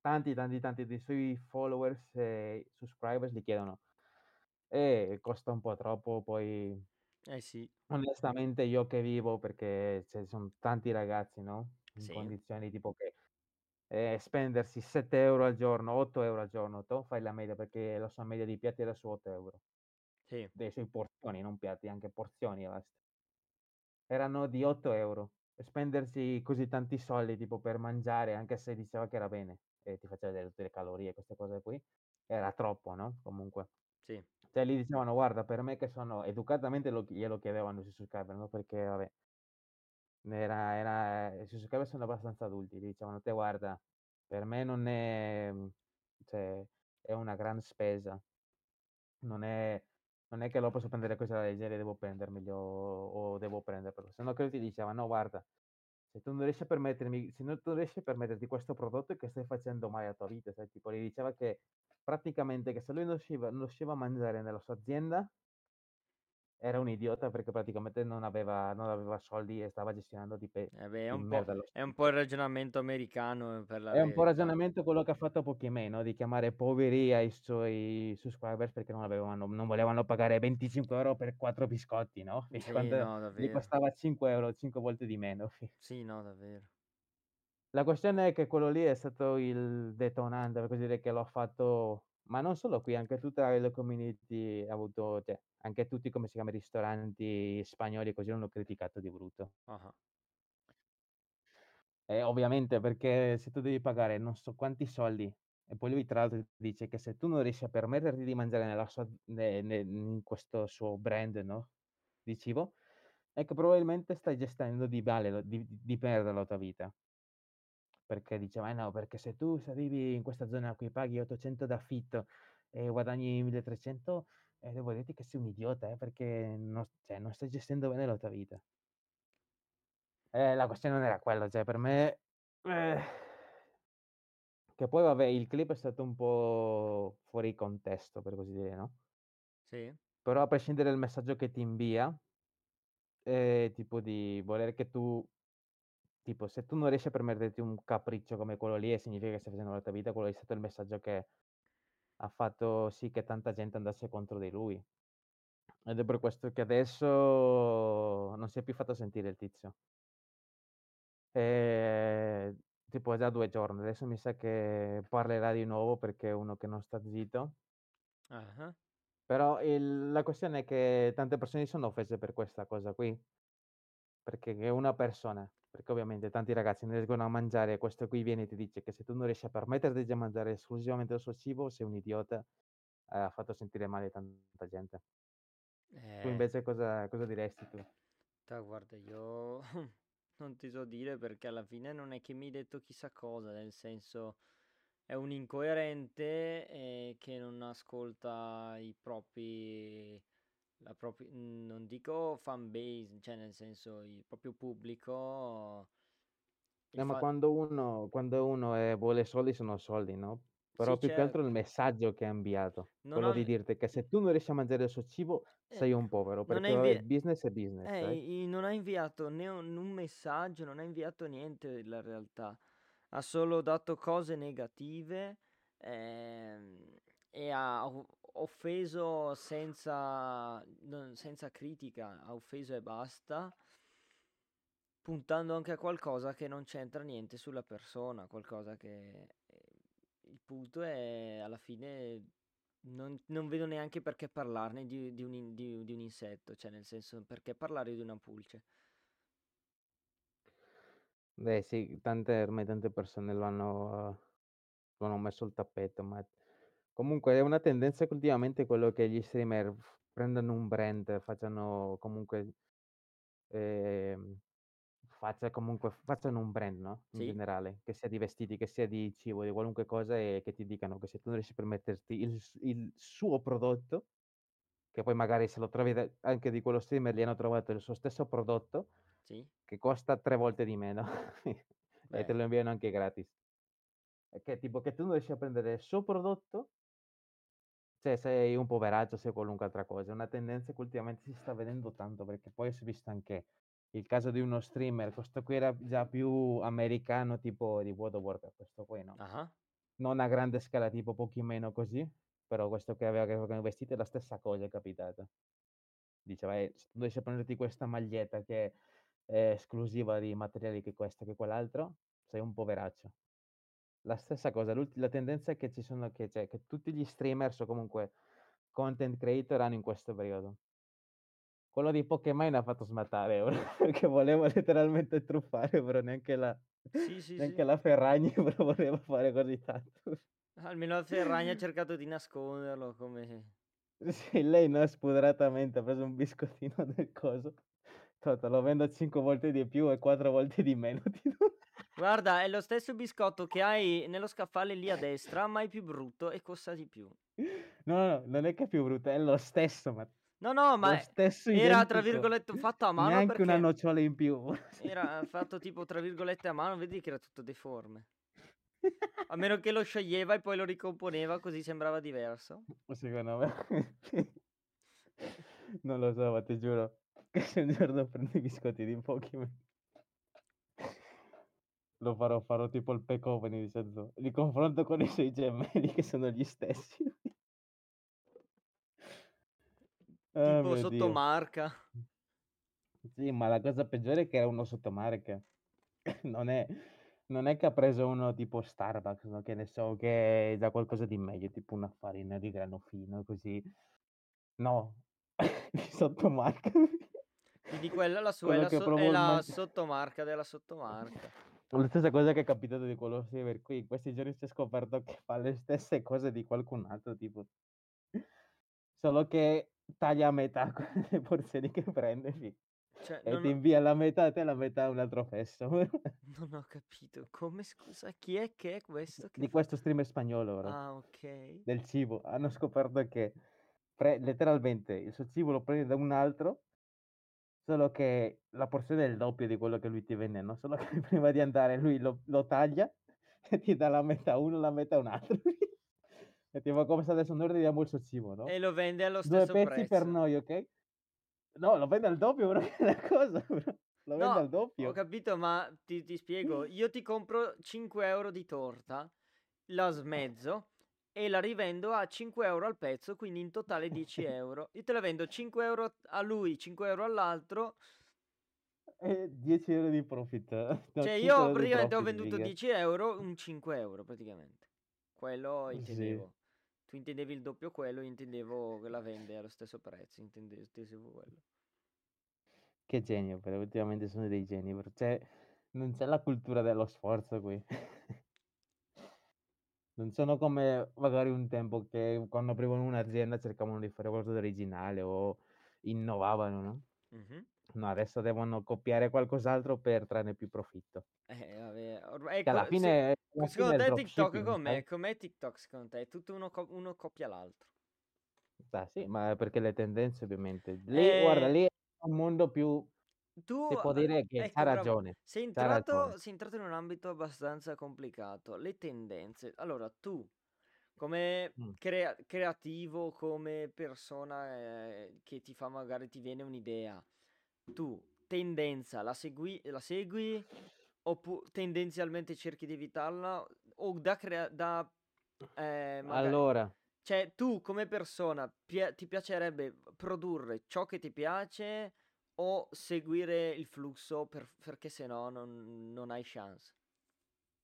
Tanti, tanti, tanti dei suoi followers e subscribers gli chiedono. E costa un po' troppo, poi Eh sì, Onestamente io che vivo perché ci sono tanti ragazzi, no? In sì, condizioni tipo che eh, spendersi 7 euro al giorno, 8 euro al giorno, tu fai la media perché la sua media di piatti era su 8 euro, sì. dei suoi porzioni, non piatti, anche porzioni basta. Erano di 8 euro. Spendersi così tanti soldi tipo per mangiare, anche se diceva che era bene e ti faceva vedere tutte le calorie, queste cose qui, era troppo, no? Comunque. Sì. Cioè gli dicevano, guarda, per me che sono educatamente lo, glielo chiedevano sui subscriber, no? Perché, vabbè, era, era, i subscriber sono abbastanza adulti, gli dicevano, te guarda, per me non è, mm, cioè, è una gran spesa, non è, non è che lo posso prendere così da leggere, devo prendermelo o devo prenderlo, se no che ti diceva, no, guarda, se tu non riesci a permettermi, se non tu riesci a permetterti questo prodotto, che stai facendo mai a tua vita? Sai, tipo, gli diceva che praticamente che se lui non riusciva, non riusciva a mangiare nella sua azienda, era un idiota perché praticamente non aveva, non aveva soldi e stava gestionando di, pe- Eh è un è un po' il ragionamento americano per la È un po' il verità. ragionamento quello che ha fatto Pokémon? Di chiamare poveri ai suoi subscribers perché non, avevano, non volevano pagare 25 euro per 4 biscotti, no? (laughs) Sì, quando no, gli costava 5 euro, 5 volte di meno. (laughs) Sì, no, davvero. La questione è che quello lì è stato il detonante, per così dire, che l'ho fatto, ma non solo qui, anche tutta la community ha avuto, cioè, anche tutti, come si chiama, i ristoranti spagnoli così l'hanno criticato di brutto. Ah, E ovviamente perché se tu devi pagare non so quanti soldi e poi lui tra l'altro dice che se tu non riesci a permetterti di mangiare nella sua, ne- ne- in questo suo brand no? di cibo, è che probabilmente stai gestendo di male, di, di perdere la tua vita. Perché diceva, eh no, perché se tu se vivi in questa zona qui paghi 800 d'affitto e guadagni 1300, eh, devo dirti che sei un idiota, eh, perché non, cioè, non stai gestendo bene la tua vita. Eh, la questione non era quella, cioè per me... eh, che poi vabbè, il clip è stato un po' fuori contesto, per così dire, no? sì? Però a prescindere dal messaggio che ti invia, eh, tipo di voler che tu, tipo se tu non riesci a permetterti un capriccio come quello lì, e significa che stai facendo la tua vita, quello è stato il messaggio che ha fatto sì che tanta gente andasse contro di lui. Ed è per questo che adesso non si è più fatto sentire il tizio. Ehm, tipo è già 2 giorni, adesso mi sa che parlerà di nuovo perché è uno che non sta zitto. Ah, Però il la questione è che tante persone sono offese per questa cosa qui. Perché che una persona perché ovviamente tanti ragazzi non riescono a mangiare, questo qui viene e ti dice che se tu non riesci a permetterti di mangiare esclusivamente il suo cibo, sei un idiota, eh, ha fatto sentire male tanta gente. Tu eh, invece cosa cosa diresti tu? ta, guarda, io (laughs) non ti so dire perché alla fine non è che mi hai detto chissà cosa, nel senso è un incoerente eh, che non ascolta i propri, la propria, non dico fan base, cioè nel senso il proprio pubblico. il No, ma fa- quando uno quando uno, ehm, vuole soldi sono soldi, no, però Sì, più che altro il certo. messaggio che ha inviato, Non quello ha di dirti che se tu non riesci a mangiare il suo cibo sei Eh, un povero, perché vabbè il business è business, Eh, i- non ha inviato né un, un messaggio, non ha inviato niente la realtà. Ha solo dato cose negative ehm, e ha offeso senza, senza critica, ha offeso e basta, puntando anche a qualcosa che non c'entra niente sulla persona, qualcosa che... eh, Il punto è alla fine non, non vedo neanche perché parlarne di, di un, di- di un insetto, cioè nel senso perché parlare di una pulce. Beh sì, tante ormai tante persone lo hanno lo hanno messo sul tappeto, ma comunque è una tendenza che ultimamente quello che gli streamer f prendano un brand, facciano comunque ehm, faccia comunque facciano un brand, no, in Sì, generale, che sia di vestiti, che sia di cibo, di qualunque cosa e che ti dicano che se tu non riesci a permetterti il s il suo prodotto, che poi magari se lo trovi da anche di quello streamer gli hanno trovato il suo stesso prodotto sì, che costa 3 volte di meno (laughs) e te beh, lo inviano anche gratis. E che tipo che tu non riesci a prendere il suo prodotto, cioè sei un poveraccio, sei qualunque altra cosa. È una tendenza che ultimamente si sta vedendo tanto, perché poi si è visto anche il caso di uno streamer, questo qui era già più americano, tipo di World of Warcraft, questo qui no. ah, Non a grande scala, tipo Pokémon o così, però questo che aveva che aveva vestito è la stessa cosa, è capitato. Diceva, eh, a prenderti questa maglietta che è esclusiva di materiali che questo, che quell'altro, sei un poveraccio. La stessa cosa, la tendenza è che ci sono che cioè, che tutti gli streamers o comunque content creator hanno in questo periodo. Quello di Pokémon ha fatto smattare (laughs) perché voleva letteralmente truffare, però neanche la Sì, sì, neanche sì. la Ferragni (laughs) però voleva fare così tanto. Almeno la Ferragni ha (laughs) cercato di nasconderlo come... Sì, lei no, spudoratamente ha preso un biscottino del coso. "To te lo vendo 5 volte di più e 4 volte di meno, ti do". Guarda, è lo stesso biscotto che hai nello scaffale lì a (laughs) destra, ma è più brutto e costa di più. No, no, no, non è che è più brutta, è lo stesso, ma No, no, ma era tra identico. virgolette fatto a mano Neanche una nocciola in più. era fatto tipo tra virgolette a mano, vedi che era tutto deforme. A meno che lo scioglieva e poi lo ricomponeva così sembrava diverso. Secondo me. (laughs) Non lo so, ma ti giuro che se un giorno prendo i biscotti di Pokémon lo farò, farò tipo il pack open di senso. Li confronto con i suoi gemelli che sono gli stessi. (laughs) Ah, Tipo mio sotto Dio. marca. Sì, ma la cosa peggiore è che era uno sottomarca. (laughs) Non è, non è che ha preso uno tipo Starbucks, no? Che ne so, che è già qualcosa di meglio, tipo una farina di grano fino, così. No, (laughs) di sottomarca. Quindi quella la sua è la, so- è la sottomarca della sottomarca. La stessa cosa che è capitato di quello Silver qui. In questi giorni si è scoperto che fa le stesse cose di qualcun altro, tipo. Solo che taglia a metà (laughs) le porzioni che prende, sì. Cioè, E ti ho, invia la metà a te la metà a un altro fesso. (laughs) non ho capito. Come scusa? Chi è che è questo? Che Di fa- questo streamer spagnolo, bro. Ah, ok. del cibo. Hanno scoperto che pre- letteralmente il suo cibo lo prendi da un altro, solo che la porzione è il doppio di quello che lui ti vende, no? Solo (laughs) che prima di andare lui lo, lo taglia e ti dà la metà uno, la metà a un altro. (laughs) e tipo come se adesso noi diamo il suo cibo, no? E lo vende allo Due stesso pezzi per prezzo. noi, ok? No, lo vende al doppio, bro, (laughs) è la cosa, bro. Lo vende No, al ho doppio. capito, ma ti, ti spiego. Io ti compro 5 euro di torta, la smezzo e la rivendo a 5 euro al pezzo, quindi in totale (laughs) 10 euro. Io te la vendo 5 euro a lui, 5 euro all'altro. E 10 euro di profit. (laughs) No, Cioè 5 io praticamente ho profit, venduto mica. 10 euro, un 5 euro praticamente. Quello Sì. intendevo. Tu intendevi il doppio quello, io intendevo che la vende allo stesso prezzo, intendevo intendevo quello. Che genio, però ultimamente sono dei geni. Cioè, non c'è la cultura dello sforzo qui. (laughs) Non sono come magari un tempo che quando aprivano un'azienda cercavano di fare qualcosa di originale o innovavano, no? Mhm. No, adesso devono copiare qualcos'altro per trarne più profitto. Eh, vabbè, ormai alla ecco, se- fine, alla secondo fine è te TikTok com'è? sai? Com'è TikTok secondo te? Tutto uno, co- uno copia l'altro. Ah, sì, ma è perché le tendenze ovviamente. Lì, guarda, Eh, lì è un mondo più... tu, Si può dire che ecco, c'ha bravo, ragione. sei c'ha entrato, ragione. sei entrato in un ambito abbastanza complicato. Le tendenze. Allora, tu, come crea- creativo, come persona eh, che ti fa magari ti viene un'idea, tu tendenza la segui, la segui oppure tendenzialmente cerchi di evitarla o da, crea- da eh, magari, Allora, cioè tu come persona pia- ti piacerebbe produrre ciò che ti piace o seguire il flusso per- perché se no non, non hai chance.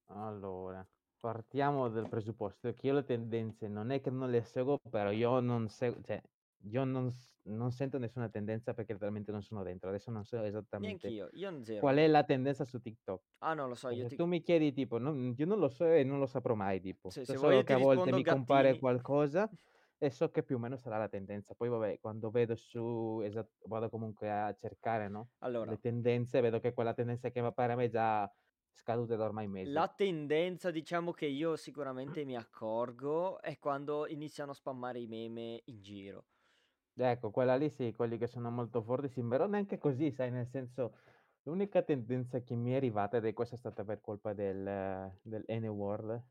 Allora, partiamo dal presupposto che io le tendenze non è che non le seguo, però io non seguo, cioè, io non, non sento nessuna tendenza perché realmente non sono dentro. Adesso non so esattamente io non zero. qual è la tendenza su TikTok. Ah no, lo so, io se ti... tu mi chiedi, tipo, non- io non lo so e non lo saprò mai, tipo. Se, So se solo io che a volte mi compare gattini. qualcosa e so che più o meno sarà la tendenza. Poi, vabbè, quando vedo su, esat- vado comunque a cercare, no? Allora, Le tendenze, vedo che quella tendenza che mi appare a me è già scaduta da ormai mesi. la tendenza, diciamo che io sicuramente mi accorgo è quando iniziano a spammare i meme in giro. Ecco, quella lì sì, quelli che sono molto forti, sì, però neanche così, sai, nel senso, l'unica tendenza che mi è arrivata, ed è questa è stata per colpa del, del N-word,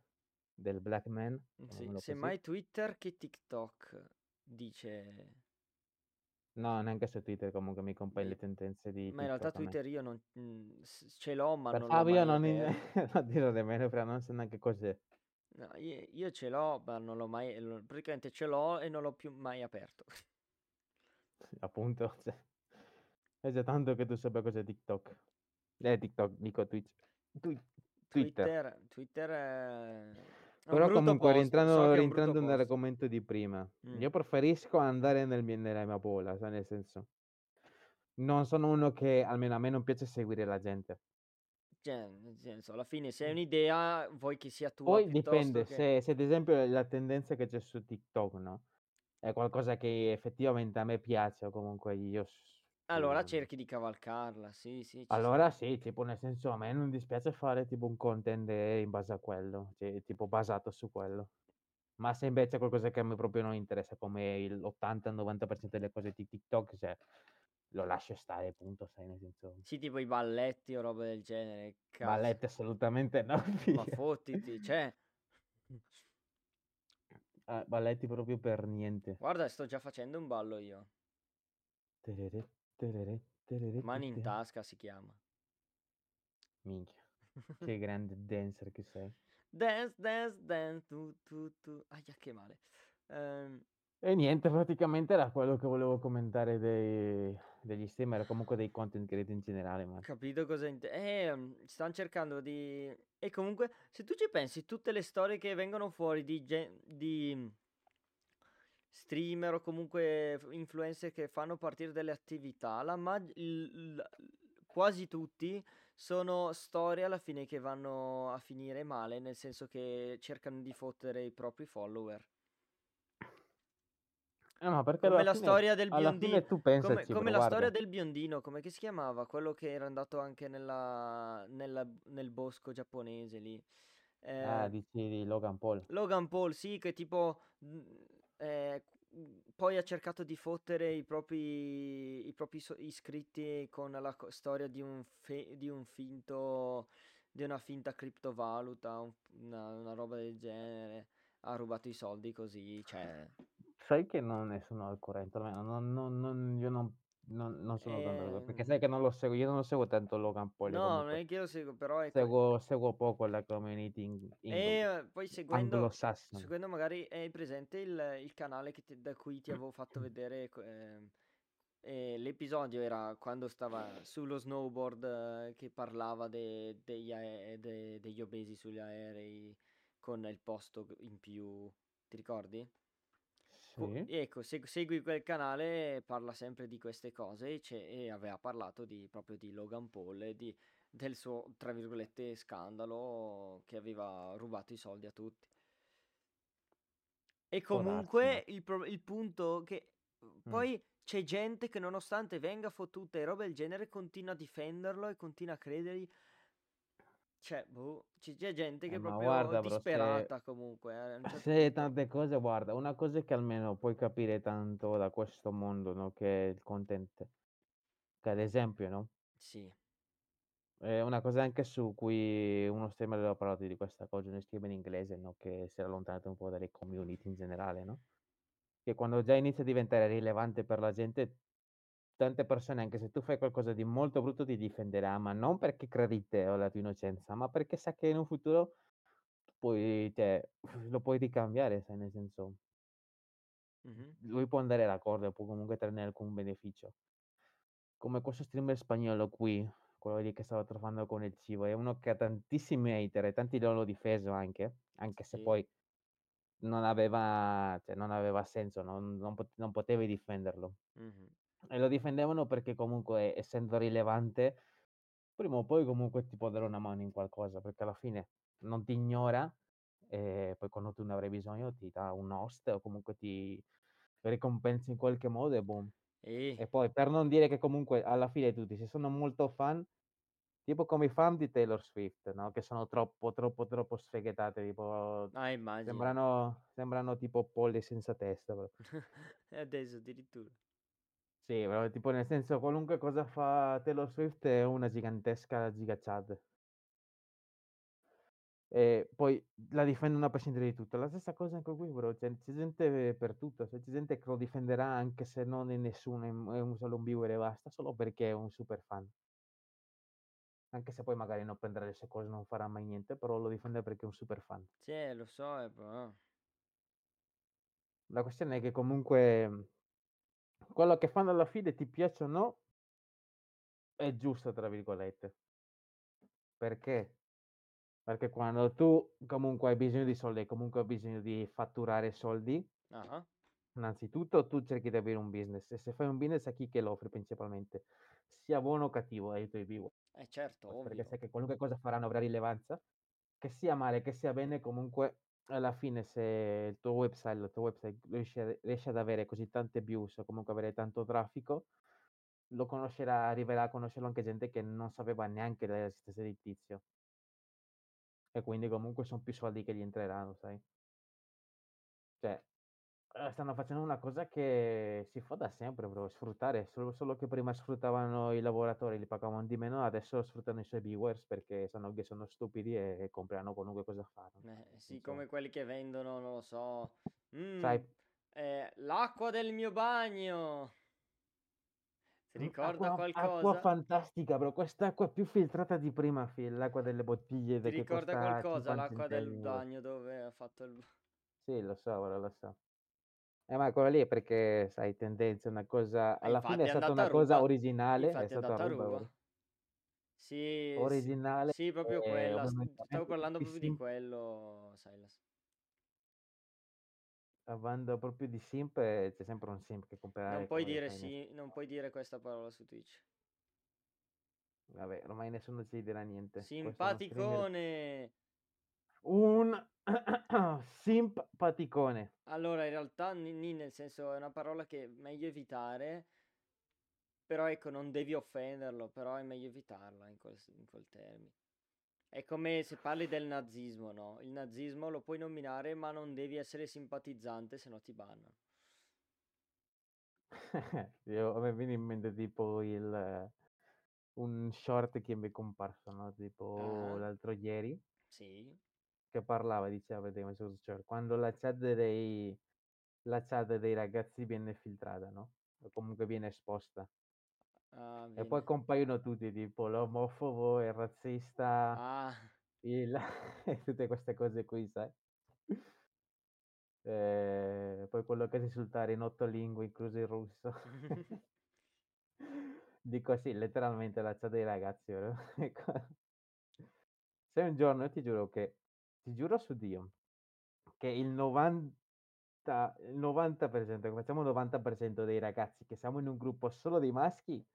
del black man, Sì, semmai Twitter che TikTok dice... No, neanche su Twitter comunque mi compare Beh, le tendenze di Ma in realtà. Twitter io non... mm, s- ce l'ho, ma Per non l'ho Fabio non, in... (laughs) non dirlo nemmeno, però non so neanche cos'è. No, io, io ce l'ho, ma non l'ho mai... Praticamente ce l'ho e non l'ho più mai aperto. Appunto, (laughs) cioè, è già tanto che tu sappia cos'è TikTok. Eh, TikTok, dico Twitch. Twi- Twitter. Twitter, Twitter è... Però comunque, posto, rientrando, so rientrando nell'argomento di prima, Mm. io preferisco andare nel mio- nella mia bolla, sai, nel senso, non sono uno che, almeno a me non piace seguire la gente. Cioè, nel senso, alla fine se hai un'idea vuoi che sia tua Poi dipende, che... se, se ad esempio la tendenza che c'è su TikTok, no? È qualcosa che effettivamente a me piace o comunque io... Allora mm, cerchi di cavalcarla, sì, sì, ci Allora sta. sì, tipo nel senso a me non dispiace fare tipo un content in base a quello, cioè tipo basato su quello. Ma se invece è qualcosa che a me proprio non interessa, come il 80-90% delle cose di TikTok, cioè lo lascio stare, punto, sai, nel senso... Sì, tipo i balletti o roba del genere. Cazzo. Balletti assolutamente no, (laughs) Ma fottiti, cioè. Ah, balletti proprio per niente. Guarda, sto già facendo un ballo io. Terere, terere, terere, Mani in tete. tasca si chiama. Minchia, (laughs) che grande dancer che sei. Dance, dance, dance, tu, tu, tu. Aia, che male. Ehm, E niente, praticamente era quello che volevo commentare dei, degli streamer, comunque dei content creator in generale, ma capito cosa inte- eh, stanno cercando di... E comunque, se tu ci pensi, tutte le storie che vengono fuori di, gen- di streamer o comunque influencer che fanno partire delle attività, la mag- il- l- quasi tutti sono storie alla fine che vanno a finire male, nel senso che cercano di fottere i propri follower. Eh, ma perché Come la fine- storia del biondino. Come, come bro, la storia del biondino, come che si chiamava? Quello che era andato anche nella, nella- nel bosco giapponese lì. Ah, Eh, dici di Logan Paul. Logan Paul, sì, che tipo mh, eh, mh, poi ha cercato di fottere i propri, i propri so- iscritti con la co- storia di un, fe- di un finto, di una finta criptovaluta, un- una, una roba del genere. Ha rubato i soldi così, cioè... Sai che non ne sono al corrente, almeno non, non- non- io non, non- non sono tanto al corrente, perché Ehm, sai che non lo seguo, io non seguo tanto Logan Paul, No, non comunque è che io seguo, però ecco. seguo, seguo poco la community in, E eh, poi seguendo, seguendo magari hai presente il, il canale che ti- da cui ti avevo fatto (clears throat) vedere ehm, eh, l'episodio era quando stava sullo snowboard eh, che parlava de- degli, ae- de- degli obesi sugli aerei con il posto in più, ti ricordi? Co- Sì. ecco, seg- segui quel canale, parla sempre di queste cose e, c'è- e aveva parlato di, proprio di Logan Paul e di, del suo, tra virgolette, scandalo che aveva rubato i soldi a tutti. E comunque il, pro- il punto che Mm. poi c'è gente che nonostante venga fottuta e roba del genere continua a difenderlo e continua a credergli. Cioè, boh, c'è c'è gente che Eh, è ma proprio guarda, bro, se- disperata comunque. eh, a un certo Se punto. tante cose, guarda, una cosa che almeno puoi capire tanto da questo mondo, no? Che è il content. Che ad esempio, no? Sì. È una cosa anche su cui uno streamer aveva parlato di questa cosa, uno streamer inglese, no? Che si era allontanato un po' dalle community in generale, no? Che quando già inizia a diventare rilevante per la gente, tante persone, anche se tu fai qualcosa di molto brutto, ti difenderà, ma non perché credi in te o la tua innocenza, ma perché sa che in un futuro puoi, cioè, (laughs) lo puoi ricambiare, sai, nel senso, Mhm. lui può andare d'accordo può comunque trarne alcun beneficio. Come questo streamer spagnolo qui, quello lì che stava trovando con il cibo, è uno che ha tantissimi hater e tanti l'hanno difeso anche, anche se Sì. poi non aveva, cioè, non aveva senso, non, non pot- non potevi difenderlo. Mhm. E lo difendevano perché comunque, essendo rilevante, prima o poi comunque ti può dare una mano in qualcosa, perché alla fine non ti ignora e poi quando tu ne avrai bisogno ti dà un host o comunque ti ricompensa in qualche modo e boom. E E poi per non dire che comunque alla fine tutti, se sono molto fan, tipo come i fan di Taylor Swift, no? Che sono troppo, troppo, troppo sfeghetate, tipo ah, immagino. sembrano, sembrano tipo polli senza testa. (laughs) adesso addirittura. Sì, però tipo nel senso qualunque cosa fa Taylor Swift è una gigantesca giga Chad. E poi la difendono a prescindere di tutto. La stessa cosa anche qui, bro. Cioè, c'è gente per tutto. Cioè, c'è gente che lo difenderà anche se non è nessuno, è un solo un viewer e basta, solo perché è un super fan. Anche se poi magari non prenderà le sue cose, non farà mai niente, però lo difende perché è un super fan. Sì, eh, lo so, eh, però... La questione è che comunque quello che fanno alla fine, ti piace o no, è giusto, tra virgolette. Perché? Perché quando tu comunque hai bisogno di soldi comunque hai bisogno di fatturare soldi, Ah, innanzitutto tu cerchi di avere un business e se fai un business a chi che lo offri principalmente, sia buono o cattivo, ai tuoi viewer. eh certo, Perché ovvio. sai che qualunque cosa faranno avrà rilevanza, che sia male, che sia bene, comunque alla fine se il tuo website, il tuo website riesce, riesce ad avere così tante views o comunque avere tanto traffico, lo conoscerà, arriverà a conoscerlo anche gente che non sapeva neanche dell'esistenza di tizio. E quindi comunque sono più soldi che gli entreranno, sai? cioè, stanno facendo una cosa che si fa da sempre, bro, sfruttare, solo, solo che prima sfruttavano i lavoratori, li pagavano di meno, adesso sfruttano i suoi viewers perché sanno che sono stupidi e, e comprano qualunque cosa fanno. Eh, sì, so. come quelli che vendono, non lo so. "Mm, Sai, eh, l'acqua del mio bagno. Ti ricorda acqua, acqua qualcosa? fantastica, bro. Quest'acqua più filtrata di prima. L'acqua delle bottiglie Ti ricorda qualcosa 50 l'acqua del bagno dove ha fatto il... Sì, lo so, bro, lo so. Eh, ma quello lì è perché, sai, tendenza, una cosa... Alla fine è è stata una cosa originale, è Infatti è stata andata a ruba, ruba. Sì, sì, Originale sì, proprio e quella. Stavo (laughs) parlando proprio di quello, Silas. parlando proprio di simp, c'è sempre un simp che comprerà Non puoi dire sì, non puoi dire questa parola su Twitch. Vabbè, ormai nessuno ci dirà niente. È. Simpaticone! Un (coughs) simpaticone. Allora, in realtà, ni, ni, nel senso, è una parola che è meglio evitare, però ecco, non devi offenderlo, però è meglio evitarla in quel, in quel termine. È come se parli del nazismo, no? Il nazismo lo puoi nominare, ma non devi essere simpatizzante, se no ti bannano. (laughs) Io, a me viene in mente tipo il, eh, un short che mi è comparso, no? Tipo Ah, l'altro ieri, sì. Che parlava, diceva, short, quando la chat dei, la chat dei ragazzi viene filtrata, no? O comunque viene esposta. Ah, E poi compaiono tutti, tipo l'omofobo, il razzista, Ah, il... (laughs) e tutte queste cose qui, sai? Eh, poi quello che si insultare in otto lingue, incluso il russo. (laughs) (laughs) Dico sì, letteralmente la chat dei ragazzi. vero? Ecco. Se un giorno, io ti giuro che, ti giuro su Dio, che il 90, il 90%, che facciamo il 90% dei ragazzi che siamo in un gruppo solo di maschi,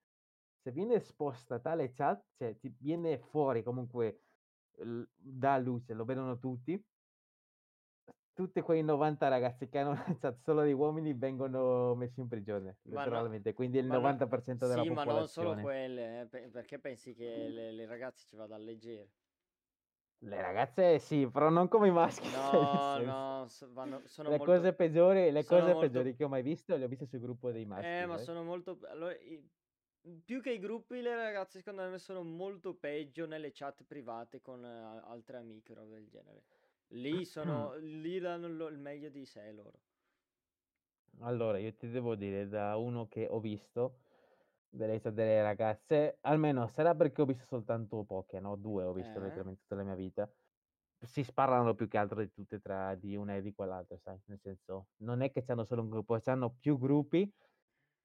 se viene esposta tale chat, cioè ti viene fuori comunque da luce, lo vedono tutti, tutti quei 90 ragazzi che hanno una chat solo di uomini vengono messi in prigione, ma no, letteralmente, quindi il ma no, 90% della sì, ma non solo popolazione. quelle, eh, pe- perché pensi che le, le ragazze ci vada a leggere? Le ragazze sì, però non come i maschi, (laughs) cioè, No, no, so- vanno- sono Le molto, cose peggiori, le cose molto, peggiori che ho mai visto le ho viste sul gruppo dei eh, maschi, ma sai? sono molto, allora, i- più che i gruppi, le ragazze secondo me sono molto peggio nelle chat private con eh, altre amiche o robe del genere. Lì sono, (clears throat) lì danno lo- il meglio di sé loro. Allora, io ti devo dire, da uno che ho visto delle, delle ragazze, almeno sarà perché ho visto soltanto poche, no? Due ho visto Eh? letteralmente tutta la mia vita. Si sparano più che altro di tutte tra di una e di quell'altra, sai? Nel senso, non è che c'hanno solo un gruppo, c'hanno più gruppi,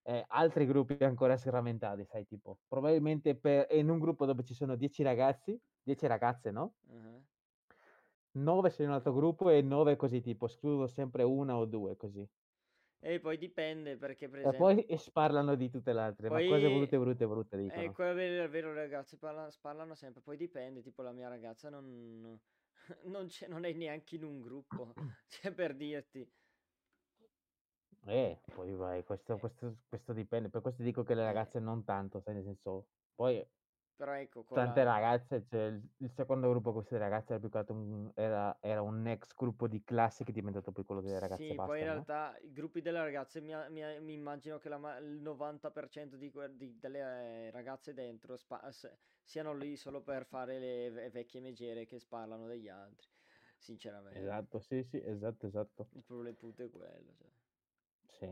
eh, altri gruppi ancora serramentati, sai? Tipo, probabilmente per, in un gruppo dove ci sono 10 ragazzi, 10 ragazze, no? Ah. 9 sono in un altro gruppo e 9 così, tipo, escludo sempre una o due così. E poi dipende perché per E esempio, poi e sparlano di tutte le altre, ma cose poi brutte, brutte, brutte è dicono. quello vero, è vero, ragazzi, parla- sparlano sempre, poi dipende, tipo la mia ragazza non, (laughs) non, c'è, non è neanche in un gruppo, (coughs) cioè per dirti. Eh, poi vai, questo, Eh, questo, questo dipende. Per questo dico che le eh, ragazze non tanto, sai, nel senso, poi però ecco, con tante la... ragazze, cioè il, secondo gruppo con queste ragazze era più che altro era, era un ex gruppo di classe che è diventato poi quello delle ragazze Sì, poi in basta, no? realtà i gruppi delle ragazze mi, mi- mi immagino che la il 90% di di- delle ragazze dentro spa- s- siano lì solo per fare le ve- vecchie megere che sparano degli altri, sinceramente. Esatto, sì, sì, esatto, esatto. Il problema è quello. cioè. Sì.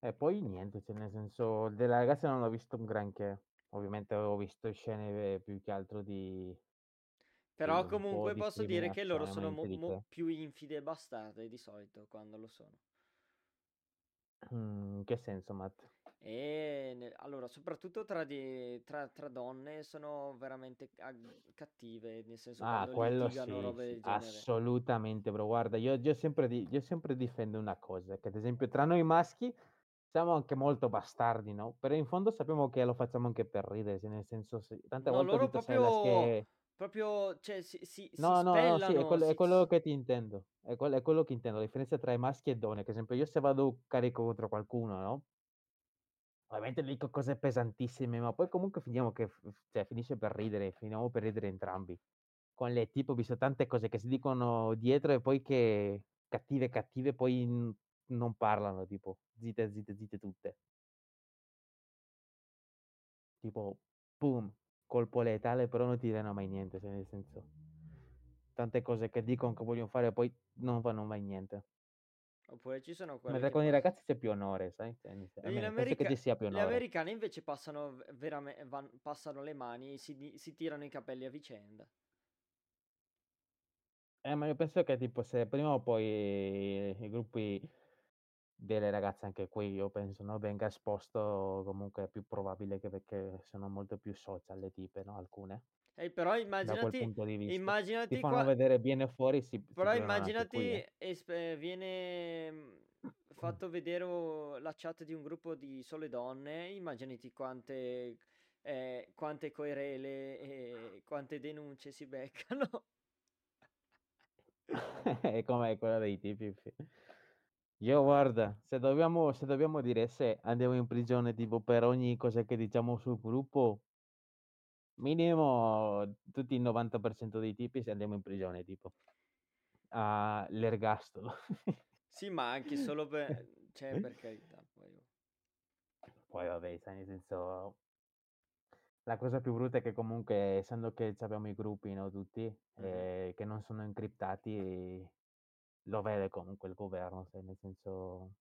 E poi niente, cioè nel senso, delle ragazze non ho visto un granché. Ovviamente ho visto scene eh, più che altro di, Però di comunque posso dire che loro sono mo- di mo- più infide e bastarde di solito quando lo sono. In che senso, Matt? E ne- allora, soprattutto tra, di- tra, tra donne sono veramente ag- cattive, nel senso Ah, quello sì, robe sì, assolutamente, bro. Guarda, io, io sempre, di- io sempre difendo una cosa, che ad esempio tra noi maschi siamo anche molto bastardi, no? Però in fondo sappiamo che lo facciamo anche per ridere, nel senso, se- tante No, volte loro proprio, che... proprio, cioè, si, si, si No, no, no, sì, è, spellano, quello, è si, quello si- che ti intendo, è, quel- è quello che intendo, la differenza tra i maschi e donne, che esempio io se vado carico contro qualcuno, no? Ovviamente dico cose pesantissime, ma poi comunque finiamo che cioè, finisce per ridere, finiamo per ridere entrambi. Con le tipo ho visto tante cose che si dicono dietro e poi che cattive cattive poi non parlano, tipo zitte, zitte, zitte tutte. Tipo, boom, colpo letale, però non ti danno mai niente, cioè nel senso, tante cose che dicono che vogliono fare poi non fanno mai niente. Oppure ci sono quelle Mentre con i ragazzi c'è più onore, sai? Cioè, Gli che america- ci sia più le onore. americane invece passano veramente, passano le mani, si, si tirano i capelli a vicenda. Eh, ma io penso che tipo se prima o poi i gruppi delle ragazze anche qui, io penso, no, venga esposto, comunque è più probabile che perché sono molto più social le tipe, no? Alcune, Eh, però immaginati, punto di vista. immaginati Ti fanno qua- vedere bene fuori, si, si Però prendono anche qui, immaginati eh. viene mm, (clears throat) fatto vedere la chat di un gruppo di sole donne, immaginati quante, eh, quante querele e quante denunce si beccano. (laughs) È come quella dei tipi. Io guarda, se dobbiamo, se dobbiamo dire se andiamo in prigione tipo per ogni cosa che diciamo sul gruppo, minimo tutti il 90% dei tipi se andiamo in prigione, tipo all'ergastolo. Sì, ma anche solo per, (laughs) cioè, per carità. Poi. Poi vabbè, sai, nel senso, la cosa più brutta è che comunque, essendo che abbiamo i gruppi, no, tutti, eh, che non sono incriptati, lo vede comunque il governo, sai, nel senso...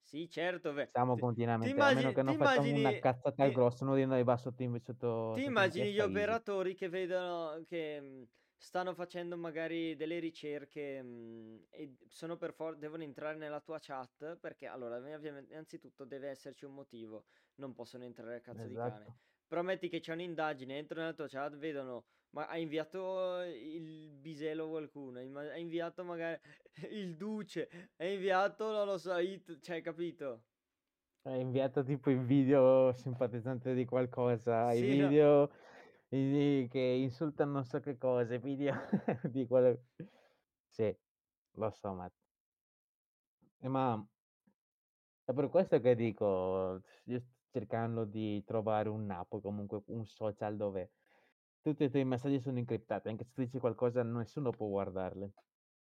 Sì, certo. Stiamo ti- continuamente, ti a meno immagini- che non facciamo una immagini- cazzata al grosso, uno di noi va sotto, in- sotto, Ti sotto immagini gli easy. operatori che vedono che mh, stanno facendo magari delle ricerche mh, e sono per forza devono entrare nella tua chat perché allora innanzitutto deve esserci un motivo, non possono entrare a cazzo di cane. Esatto. Però metti che c'è un'indagine, entrano nella tua chat, vedono, ma ha inviato il bisello qualcuno, ha ha inviato magari (laughs) il duce, ha inviato, non lo so, Hit, cioè, capito? Hai inviato tipo il video simpatizzante di qualcosa, i Sì, no. video i- che insultano non so che cose, video (laughs) di quello... Sì, lo so, ma... eh, ma è per questo che dico, io sto cercando di trovare un app, comunque un social dove tutti i tuoi messaggi sono incriptati, anche se tu dici qualcosa nessuno può guardarli.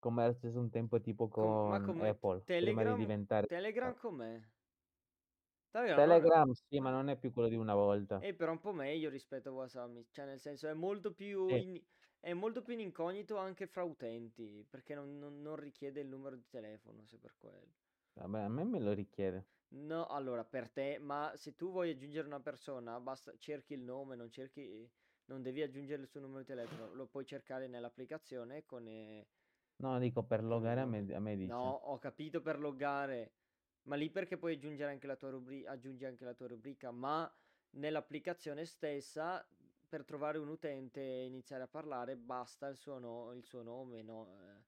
Come allo stesso tempo tipo Com- con come Apple, prima di Telegram, diventare... Telegram com'è? Telegram, non- Telegram, sì, ma non è più quello di una volta. è però un po' meglio rispetto a WhatsApp, cioè nel senso è molto più Sì. in, è molto più in incognito anche fra utenti, perché non, non- non richiede il numero di telefono, se per quello. Vabbè, a me me lo richiede. No, allora per te, ma se tu vuoi aggiungere una persona, basta cerchi il nome, non cerchi, non devi aggiungere il suo numero di telefono, lo puoi cercare nell'applicazione con eh, No, dico per loggare a me, a me dice. No, ho capito per loggare, ma lì perché puoi aggiungere anche la tua rubrica, aggiungi anche la tua rubrica, ma nell'applicazione stessa per trovare un utente e iniziare a parlare basta il suo, no- il suo nome, no? Eh,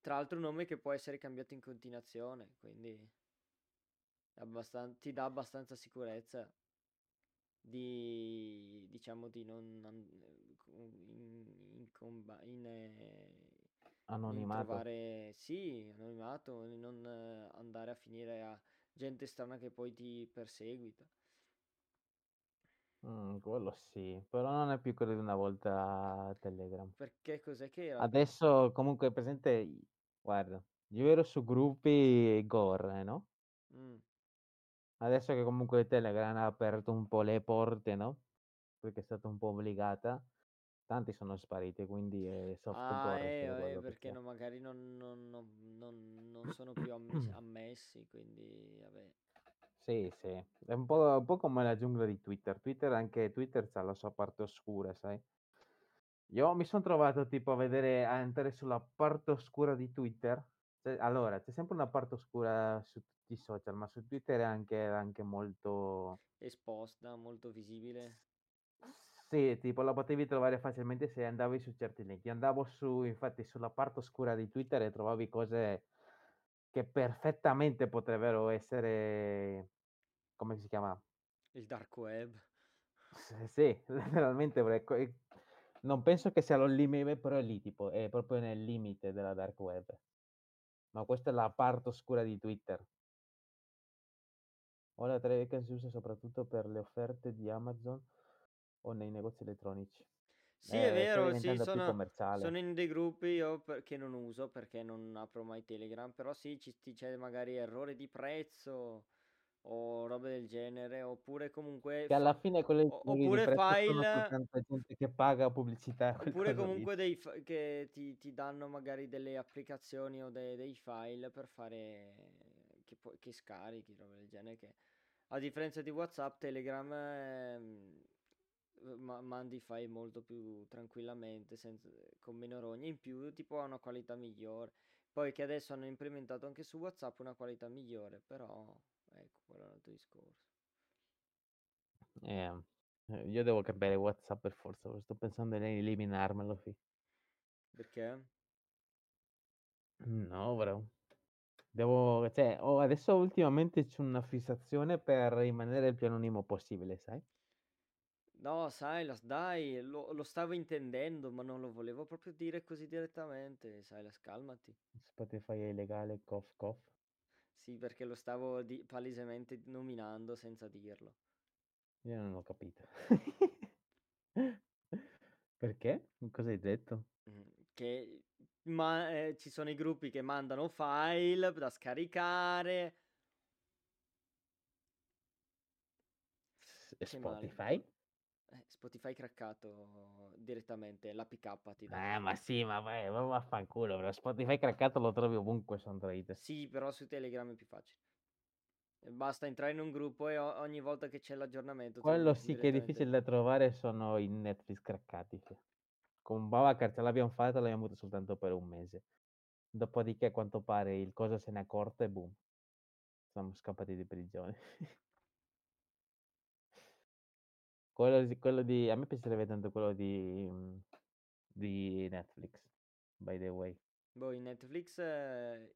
Tra l'altro un nome che può essere cambiato in continuazione, quindi abbastan- ti dà abbastanza sicurezza di, diciamo, di non in, in comba- in, eh, Anonimato. trovare, sì, anonimato, non eh, andare a finire a gente strana che poi ti perseguita. Mm, quello sì, però non è più quello di una volta Telegram. Perché cos'è che era? Adesso comunque presente, guarda, io ero su gruppi Gore, no? Mm. Adesso che comunque Telegram ha aperto un po' le porte, no? Perché è stata un po' obbligata, tanti sono spariti, quindi è soft Ah, eh, eh, perché no, magari non, non- non- non- sono più ammes- (clears throat) ammessi, quindi vabbè. Sì, sì, è un po', un po' come la giungla di Twitter. Twitter, anche Twitter ha la sua parte oscura, sai? Io mi sono trovato tipo a vedere, a entrare sulla parte oscura di Twitter. Cioè, allora, c'è sempre una parte oscura su tutti i social, ma su Twitter è anche, anche molto... Esposta, molto visibile. Sì, tipo la potevi trovare facilmente se andavi su certi link. Io andavo su, infatti, sulla parte oscura di Twitter e trovavi cose che perfettamente potrebbero essere, come si chiama? Il dark web. S- Sì, (laughs) letteralmente, non penso che sia lo limite, però è lì, tipo, è proprio nel limite della dark web. Ma questa è la parte oscura di Twitter. Ora Telegram si usa soprattutto per le offerte di Amazon o nei negozi elettronici. Sì, Eh, è vero, sì, sono, sono in dei gruppi io per- che non uso perché non apro mai Telegram, però sì, ci, c'è magari errore di prezzo o robe del genere, oppure comunque, Che alla fine quelle o- oppure file, soltanto gente che paga pubblicità, (laughs) oppure lì. comunque dei, fa- che ti, ti danno magari delle applicazioni o de- dei file per fare, che, poi- che scarichi, robe del genere, che a differenza di WhatsApp, Telegram... ehm, ma- mandi i file molto più tranquillamente, senza- con meno rogne. In più, tipo, ha una qualità migliore. Poi che adesso hanno implementato anche su WhatsApp una qualità migliore, però ecco, quello è un altro discorso. Eh, eh, io devo cambiare WhatsApp per forza, sto pensando di eliminarmelo. fi. Perché? No, bro. Devo, cioè, ho- adesso ultimamente c'è una fissazione per rimanere il più anonimo possibile, sai? No, Silas, dai, lo, lo stavo intendendo, ma non lo volevo proprio dire così direttamente. Silas, calmati. Spotify è illegale, cough cough. Sì, perché lo stavo di- palesemente nominando senza dirlo. Io non ho capito. (laughs) Perché? Cosa hai detto? Che ma, eh, ci sono i gruppi che mandano file da scaricare. S- Che male. Spotify? Eh, Spotify craccato direttamente, l'APK ti dà. Eh, ma sì, ma vai, va vaffanculo, bro. Spotify craccato lo trovi ovunque su Android. Sì, però su Telegram è più facile. Basta entrare in un gruppo e o- ogni volta che c'è l'aggiornamento Quello sì che è difficile da trovare sono i Netflix craccati. Con Babacar ce l'abbiamo fatta, l'abbiamo avuto soltanto per un mese. Dopodiché, a quanto pare, il cosa se n'è accorto e boom. Siamo scappati di prigione. (laughs) quello, di, quello di... A me piacerebbe tanto quello di, mm, di Netflix, by the way. Boh, in Netflix eh,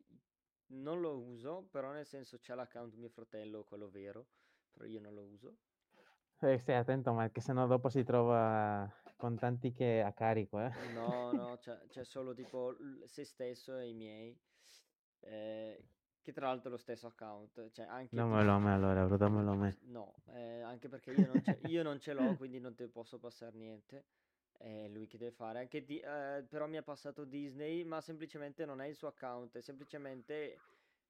non lo uso, però nel senso c'è l'account mio fratello, quello vero, però io non lo uso. Eh, stai attento, ma che sennò dopo si trova con tanti che a carico, eh. No, no, (laughs) c'è, c'è solo tipo se stesso e i miei, eh, che tra l'altro è lo stesso account, cioè anche Dammelo a me allora, bro, (laughs) dammelo a me. No, eh, anche perché io non, ce, io non ce l'ho, (laughs) quindi non te posso passare niente. È lui che deve fare. Anche di- eh, però mi ha passato Disney, ma semplicemente non è il suo account, è semplicemente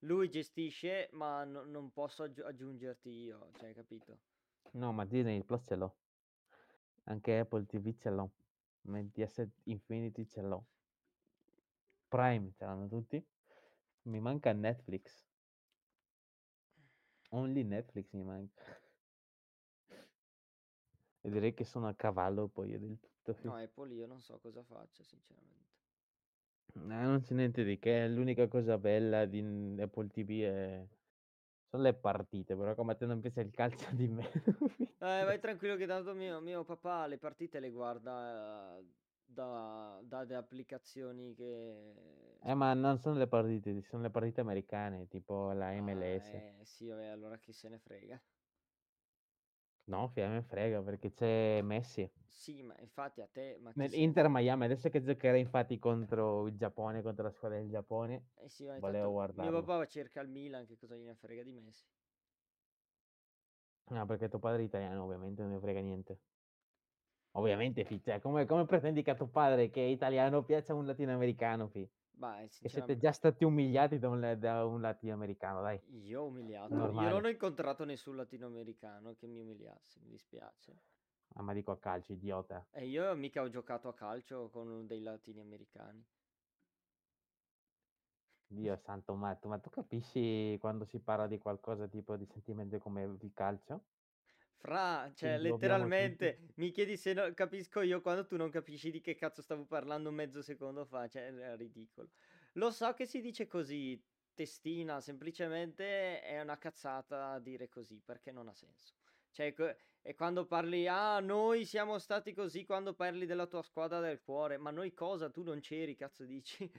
lui gestisce, ma no- non posso aggiu- aggiungerti io, cioè, capito? No, ma Disney Plus ce l'ho. Anche Apple TV ce l'ho. MTS Infinity ce l'ho. Prime ce l'hanno tutti. Mi manca Netflix. Only Netflix mi manca. E direi che sono a cavallo poi io del tutto. No, Apple io non so cosa faccia, sinceramente. Eh, non c'è niente di che. L'unica cosa bella di Apple TV è... sono le partite, però come a te non piace il calcio di (laughs) me. Eh, vai tranquillo che tanto mio, mio papà le partite le guarda da, da le applicazioni che... Eh, ma non sono le partite, sono le partite americane, tipo la Ah, MLS. eh, sì, vabbè, allora chi se ne frega. No, fia me frega perché c'è Messi. Sì, ma infatti a te... Ma chi Nel se ne Inter Miami, adesso che giocherà infatti contro il Giappone, contro la squadra del Giappone, Eh sì, ma volevo intanto guardarlo. Mio papà cerca il Milan, che cosa gliene frega di Messi. No, perché tuo padre è italiano, ovviamente non ne frega niente. Ovviamente, fi, cioè, come, come pretendi che a tuo padre, che è italiano, piaccia un latinoamericano, fi? Beh, Che siete sinceramente, già stati umiliati da un, da un latinoamericano, dai. io ho umiliato. Io Normale. non ho incontrato nessun latinoamericano che mi umiliasse, mi dispiace. Ah, ma dico a calcio, idiota. E io mica ho giocato a calcio con dei latini americani. Dio santo matto, ma tu capisci quando si parla di qualcosa tipo di sentimento come il calcio? Fra, cioè, Quindi letteralmente, mi chiedi se no- capisco io quando tu non capisci di che cazzo stavo parlando mezzo secondo fa, cioè, è ridicolo. Lo so che si dice così, testina, semplicemente è una cazzata dire così, perché non ha senso. Cioè, e quando parli, ah, noi siamo stati così quando parli della tua squadra del cuore, ma noi cosa? Tu non c'eri, cazzo dici?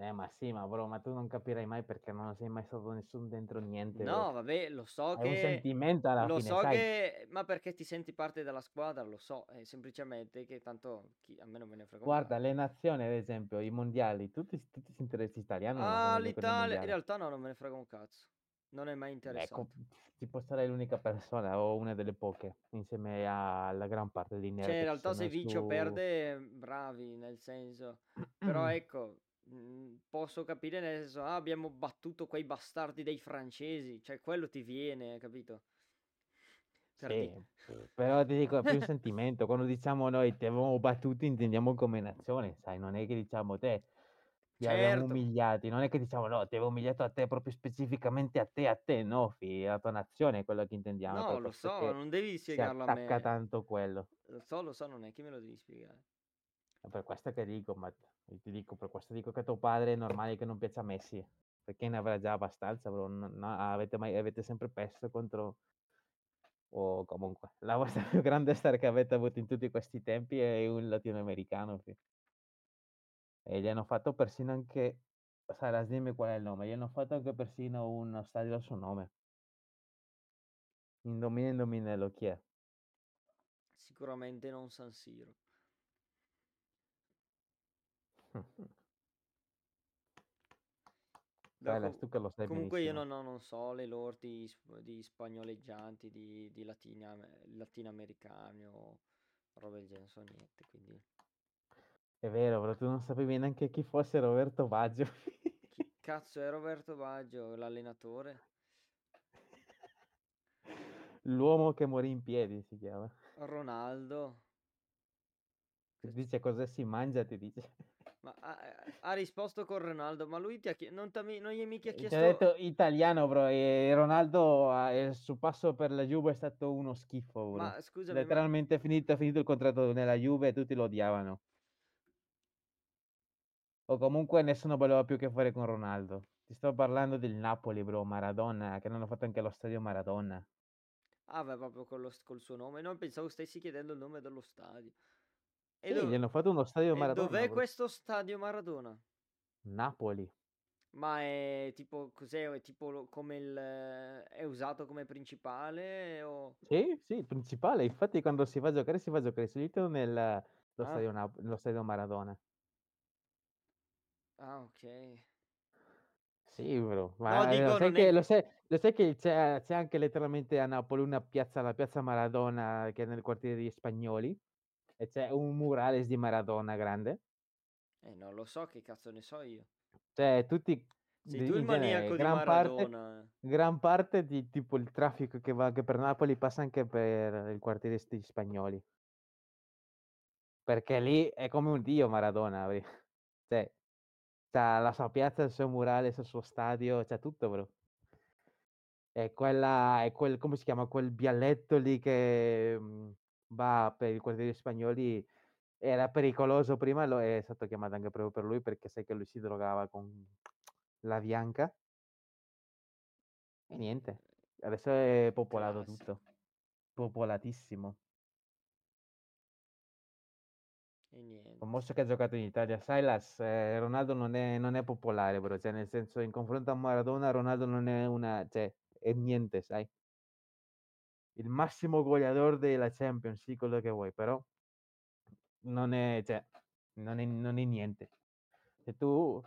Eh, ma sì, ma bro, ma tu non capirai mai perché non sei mai stato nessun dentro niente, bro. No, vabbè, lo so È un che... sentimento alla Lo fine, so sai? che... Ma perché ti senti parte della squadra, lo so, è semplicemente che tanto chi- a me non me ne frega un Guarda, cazzo. le nazioni, ad esempio, i mondiali, tutti, tutti si interessi italiani non Ah, l'Italia, in realtà no, non me ne frega un cazzo. Non è mai interessato. Ecco, tipo sarei l'unica persona o una delle poche, insieme alla gran parte dei nerd Cioè, in realtà se vince o su... perde, bravi, nel senso. Però (clears throat) ecco, mh, posso capire nel senso, ah, abbiamo battuto quei bastardi dei francesi, cioè quello ti viene, capito? Per Sì, però ti dico, è più sentimento. Quando diciamo noi ti avevamo battuti, intendiamo come nazione, sai, non è che diciamo te ti abbiamo Certo. umiliati, non è che diciamo no, ti avevo umiliato a te proprio specificamente a te, a te, no, fi, la tua nazione è quello che intendiamo, No, lo so, non devi spiegarlo a me. tanto quello. Lo so, lo so, non è che me lo devi spiegare. È per questo che dico, ma ti dico, per questo dico che tuo padre è normale che non piaccia a Messi, perché ne avrà già abbastanza, bro. non- no, avete, mai, avete sempre perso contro, o comunque, (laughs) la vostra più grande star che avete avuto in tutti questi tempi è un latinoamericano, fi. E gli hanno fatto persino anche, Saras, dimmi qual è il nome, gli hanno fatto anche persino uno stadio al suo nome. Indovina, indovinello chi è. Sicuramente non San Siro. Com- tu che lo sai comunque io benissimo. non, ho- non so le lordi di, di spagnoleggianti, di, di latina, latinoamericani o roba del genere, non so niente, quindi... È vero, però tu non sapevi neanche chi fosse Roberto Baggio. Chi cazzo è Roberto Baggio, l'allenatore? L'uomo che morì in piedi si chiama. Ronaldo? Ti dice cosa si mangia, ti dice. Ma ha, ha risposto con Ronaldo, ma lui ti ha chie- non, non gli è mica Ti ha chiesto... detto italiano, bro, e Ronaldo il suo passo per la Juve è stato uno schifo, bro. Ma scusami, ma... Letteralmente è finito, finito il contratto nella Juve e tutti lo odiavano. O comunque nessuno voleva più che fare con Ronaldo. Ti sto parlando del Napoli, bro, Maradona, che non hanno fatto anche lo stadio Maradona. Ah, beh, proprio con lo col suo nome. Non pensavo stessi chiedendo il nome dello stadio. E, Sì, do- gli hanno fatto uno stadio Maradona, dov'è bro. questo stadio Maradona? Napoli. Ma è tipo, cos'è? È tipo lo- come il... è usato come principale o... Sì, sì, il principale. Infatti quando si va a giocare, si va a giocare subito nel lo Ah. stadio, Nap- nello stadio Maradona. Ah, ok. Sì, bro. No, Ma eh, dico, lo sai che, è... lo sai, lo sai che c'è, c'è anche letteralmente a Napoli una piazza, la piazza Maradona, che è nel quartiere degli Spagnoli, e c'è un murales di Maradona grande. Eh, non lo so, che cazzo ne so io. Cioè, tutti, Sei tu il maniaco di gran parte, Maradona. gran parte di tipo il traffico che va anche per Napoli passa anche per il quartiere degli Spagnoli. Perché lì è come un dio Maradona. (laughs) Cioè, c'ha la sua piazza, il suo murale, il suo stadio, c'ha tutto, bro. È quella, è quel, come si chiama, quel vialetto lì che va per i quartieri spagnoli. Era pericoloso prima, lo è stato chiamato anche proprio per lui perché sai che lui si drogava con la bianca. E niente, adesso è popolato tutto. Popolatissimo. E niente. Famoso che ha giocato in Italia. Silas, eh, Ronaldo non è, non è popolare, bro. Cioè, nel senso, in confronto a Maradona, Ronaldo non è una... Cioè, è niente, sai? Il massimo goleador della Champions, sì, quello che vuoi, però non è... Cioè, non è, non è niente. Se tu...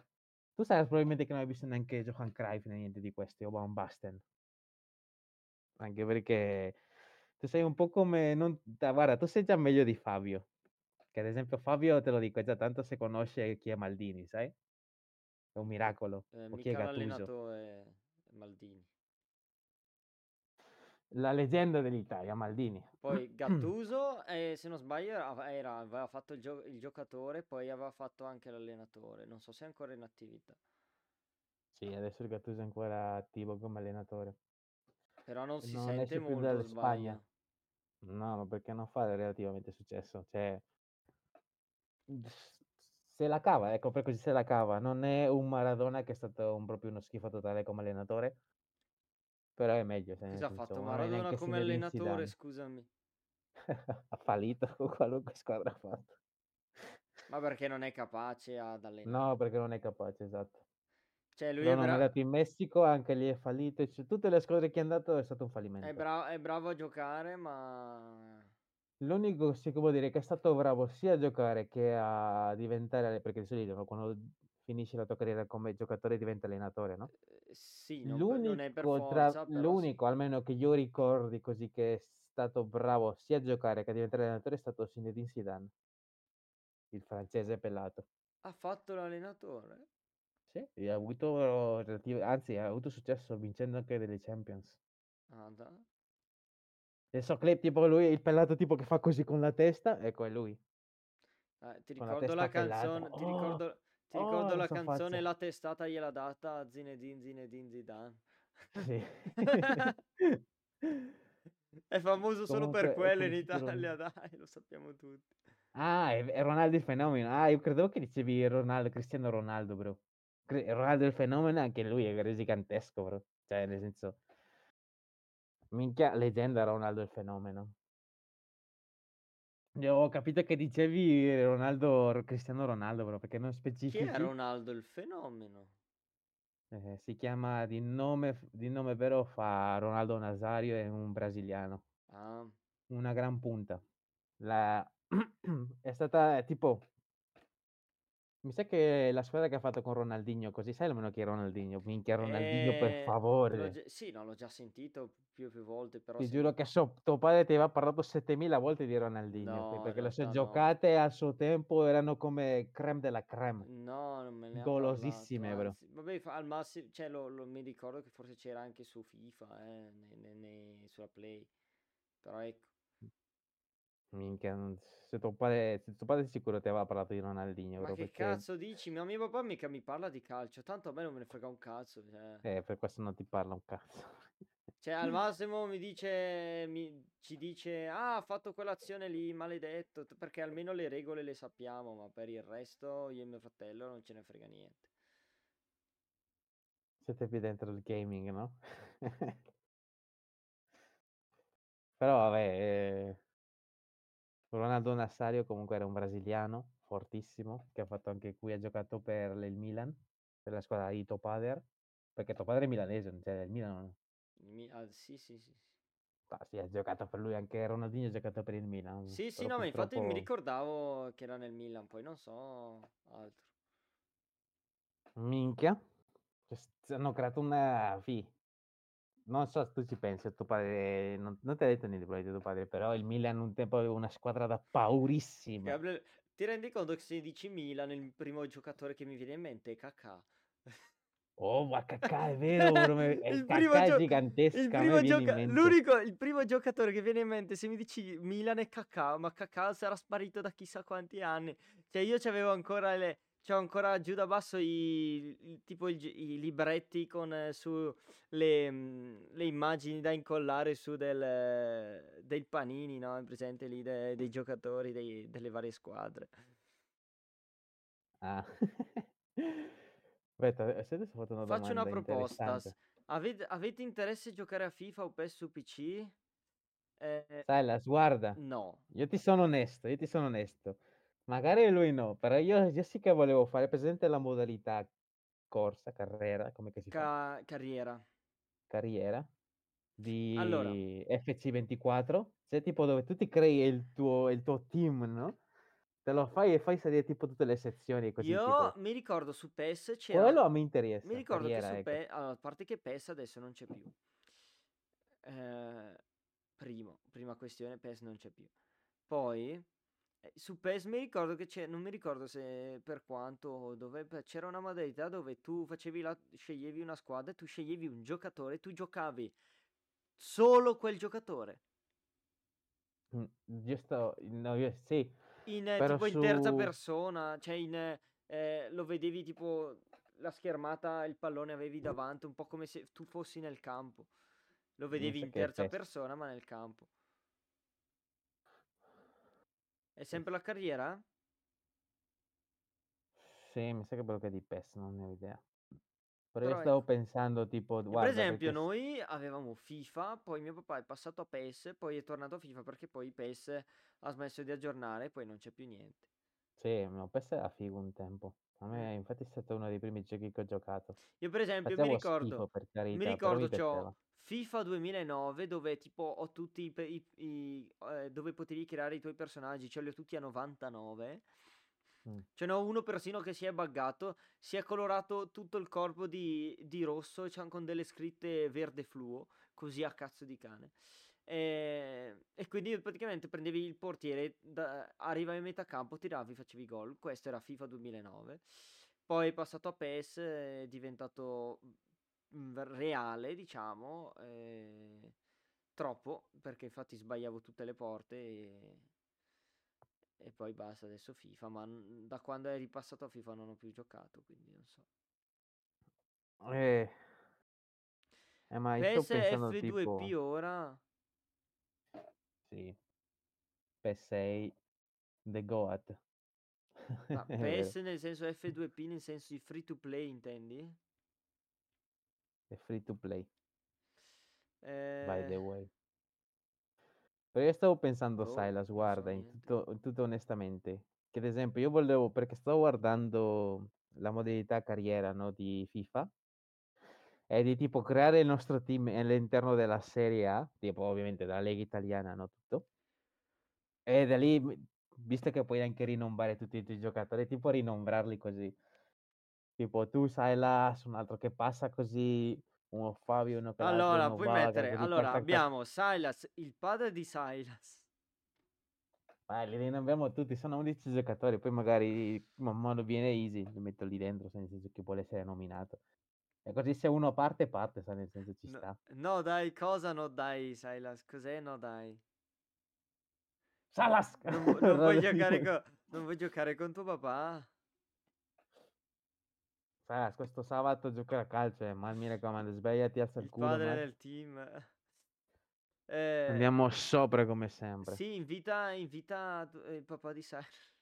Tu sai probabilmente che non hai visto neanche Johan Cruyff né niente di questi, o Van Basten. Anche perché tu sei un po' come... Non... da- Guarda, tu sei già meglio di Fabio. Che ad esempio Fabio, te lo dico, già tanto se conosce chi è Maldini, sai? È un miracolo. Eh, O chi è Gattuso. è Maldini. La leggenda dell'Italia, Maldini. Poi (clears throat) Gattuso, eh, se non sbaglio, era, era- aveva fatto il, gio- il giocatore, poi aveva fatto anche l'allenatore. Non so se è ancora in attività. Sì, adesso il Gattuso è ancora attivo come allenatore. Però non si Non sente molto, sbaglio. Spagna. No, ma perché non fa relativamente successo? Cioè, se la cava, ecco, per così se la cava. Non è un Maradona che è stato un- proprio uno schifo totale come allenatore, però è meglio, nel Cosa ha senso, fatto è Maradona come allenatore, scusami? (laughs) ha fallito con qualunque squadra ha fatto. Ma perché non è capace ad allenare? No, perché non è capace, esatto. Cioè, lui Lo è, hanno bra- mandato in Messico, anche lì è fallito. cioè, tutte le squadre che è andato è stato un è, fallimento. bra- è bravo a giocare, ma... L'unico che vuol dire che è stato bravo sia a giocare che a diventare, perché di solito no, quando finisci la tua carriera come giocatore e diventi allenatore, no? Eh, sì, non, per- non è per L'unico, tra- forza, però sì. l'unico, almeno che io ricordi così che è stato bravo sia a giocare che a diventare allenatore è stato Zinedine Zidane, il francese pelato. Ha fatto l'allenatore? Sì, e ha avuto anzi ha avuto successo vincendo anche delle Champions. Ah, da. Adesso clip tipo lui, il pelato tipo che fa così con la testa, ecco è lui. Eh, ti la ricordo la canzone, ti Oh, ricordo, ti oh, ricordo la canzone faccia. La testata gliela data a Zinedine Zinedine Zidane. Sì. (laughs) È famoso solo per Comunque, quello in? Italia, (laughs) dai, lo sappiamo tutti. Ah, è, è Ronaldo il fenomeno. Ah, io credevo che dicevi Ronaldo, Cristiano Ronaldo, bro. Ronaldo il fenomeno, anche lui è gigantesco, bro. Cioè, nel senso... Minchia, leggenda Ronaldo il fenomeno. Io ho capito che dicevi Ronaldo, Cristiano Ronaldo, bro, perché non Chi specifichi. è Ronaldo il fenomeno? Eh, si chiama di nome, di nome vero fa Ronaldo Nazario, è un brasiliano. Ah, una gran punta. La... (clears throat) è stata eh, tipo. Mi sa che la squadra che ha fatto con Ronaldinho, così sai almeno chi è Ronaldinho? Minchia, Ronaldinho, per eh, l'ho favore. già- sì, no, l'ho già sentito più e più volte, però Ti se- giuro che so, tuo padre ti aveva parlato 7000 volte di Ronaldinho, No, perché le sue giocate al suo tempo erano come creme della creme. No, non me ne Golosissime, bro. vabbè, al massimo, cioè, lo, lo- mi ricordo che forse c'era anche su FIFA, eh, ne- ne- ne- sulla Play. Però ecco, Minchia, non- se tuo padre, se tuo padre sicuro ti aveva parlato di Ronaldinho, ma che perché cazzo dici? Mio, mio papà mica mi parla di calcio, tanto a me non me ne frega un cazzo, cioè, eh, per questo non ti parla un cazzo. Cioè, al (laughs) massimo mi dice, mi- ci dice, ah, ha fatto quell'azione lì, maledetto, t- perché almeno le regole le sappiamo, ma per il resto io e mio fratello non ce ne frega niente. Siete più dentro il gaming, no? (laughs) Però vabbè, eh, Ronaldo Nazario comunque era un brasiliano fortissimo, che ha fatto anche qui, ha giocato per il Milan, per la squadra di tuo padre, perché tuo padre è milanese, cioè il Milan non... Mi- ah, sì, sì, sì. Ah, sì, ha giocato per lui, anche Ronaldinho ha giocato per il Milan. Sì, sì, no, ma infatti mi purtroppo- ricordavo che era nel Milan, poi non so altro. Minchia, cioè, hanno creato una... Fi. Non so se tu ci pensi, tuo padre, non, non ti ha detto niente di tuo padre, però il Milan un tempo aveva una squadra da paurissima. Gabriel, ti rendi conto che se dici Milan, il primo giocatore che mi viene in mente è Kakà. Oh, ma cacà, è vero, (laughs) me- è Il primo è gio- gigantesca, il primo gioca- l'unico, il primo giocatore che viene in mente se mi dici Milan è Kakà, ma Kakà sarà sparito da chissà quanti anni. Cioè io c'avevo ancora le, c'ho ancora giù da basso i, il- tipo il gi- i libretti con eh, su le, mm, le immagini da incollare su del, eh, dei panini, no? È presente lì de- dei giocatori dei- delle varie squadre. Ah. (laughs) Aspetta, eh, se adesso ho fatto una Faccio una domanda proposta. interessante. Avete, avete interesse a giocare a FIFA o PES su PC? Eh, Silas, guarda, no. io ti sono onesto, io ti sono onesto. Magari lui no, però io, io sì che volevo fare presente la modalità corsa, carriera, come che si fa? Ca- carriera. Carriera di Allora. FC24, cioè tipo dove tu ti crei il tuo, il tuo team, no? Te lo fai e fai salire tipo tutte le sezioni così Io tipo. mi ricordo su PES c'era. Quello me interessa, Mi ricordo che carriera, su ecco. PES. Allora, a parte che PES adesso non c'è più. Eh, primo, prima questione, PES non c'è più. Poi eh, su PES mi ricordo che c'è. Non mi ricordo se per quanto o dove. beh, C'era una modalità dove tu facevi la. sceglievi una squadra, tu sceglievi un giocatore, tu giocavi solo quel giocatore. Mm, Io sto, no, io sì, In, eh, Però tipo in terza su- persona, cioè in, eh, eh, lo vedevi tipo la schermata, il pallone avevi davanti, un po' come se tu fossi nel campo. Lo vedevi in che terza persona, ma nel campo. È sempre la carriera? sì, mi sa che quello che è di PES, non ne ho idea. Però Però io stavo ecco. pensando tipo, E guarda, per esempio, perché noi avevamo FIFA, poi mio papà è passato a PES, poi è tornato a FIFA perché poi PES ha smesso di aggiornare e poi non c'è più niente. Sì, no, PES era figo un tempo. A me infatti è stato uno dei primi giochi che ho giocato. Io per esempio mi Facevo schifo ricordo, mi carità, ricordo mi piaceva. c'ho FIFA 2009 dove tipo ho tutti i, i- i- eh, dove potevi creare i tuoi personaggi, ce li ho tutti a 99. Mm. Ce n'ho uno persino che si è buggato, si è colorato tutto il corpo di, di rosso e con delle scritte verde fluo, così a cazzo di cane. E, e quindi praticamente prendevi il portiere, da, arrivavi a metà campo, tiravi, facevi gol. Questo era FIFA 2009. Poi è passato a PES, è diventato mm, reale, diciamo, eh, troppo, perché infatti sbagliavo tutte le porte e, e poi basta, adesso FIFA, ma n- da quando è ripassato a FIFA non ho più giocato, quindi non so. Eh, eh, ma io sto PES pensando F2P tipo... ora, Sì. PS6, The Goat. ma (laughs) PES nel senso F2P nel senso di free to play, intendi? è free to play, by the Eh, way. Però io stavo pensando, boh, Silas, non so guarda, in tutto, in tutto onestamente, che ad esempio io volevo, perché stavo guardando la modalità carriera, no, di FIFA, è di tipo creare il nostro team all'interno della Serie A, tipo ovviamente della Lega Italiana, no, tutto. E da lì, visto che puoi anche rinombrare tutti i tuoi giocatori, tipo rinombrarli così. Tipo tu, Silas, un altro che passa così, uno Fabio, uno quell'altro, Allora, uno puoi Vaga, mettere, allora abbiamo Silas, il padre di Silas. Eh, li rinombriamo tutti, sono 11 giocatori, poi magari man mano viene easy, li metto lì dentro, nel senso che vuole essere nominato. E così se uno parte, parte, sa, nel senso ci No, sta. no, dai, cosa no dai, Silas? Cos'è no dai? Salas! Non, (laughs) non vuoi Roda- giocare con, non vuoi giocare con tuo papà? Salas, questo sabato giocherà a calcio, eh, ma mi raccomando, svegliati, alza il Il culo, padre ma- del team. (laughs) Eh, Andiamo sopra come sempre. sì, invita, invita eh, il papà di Silas.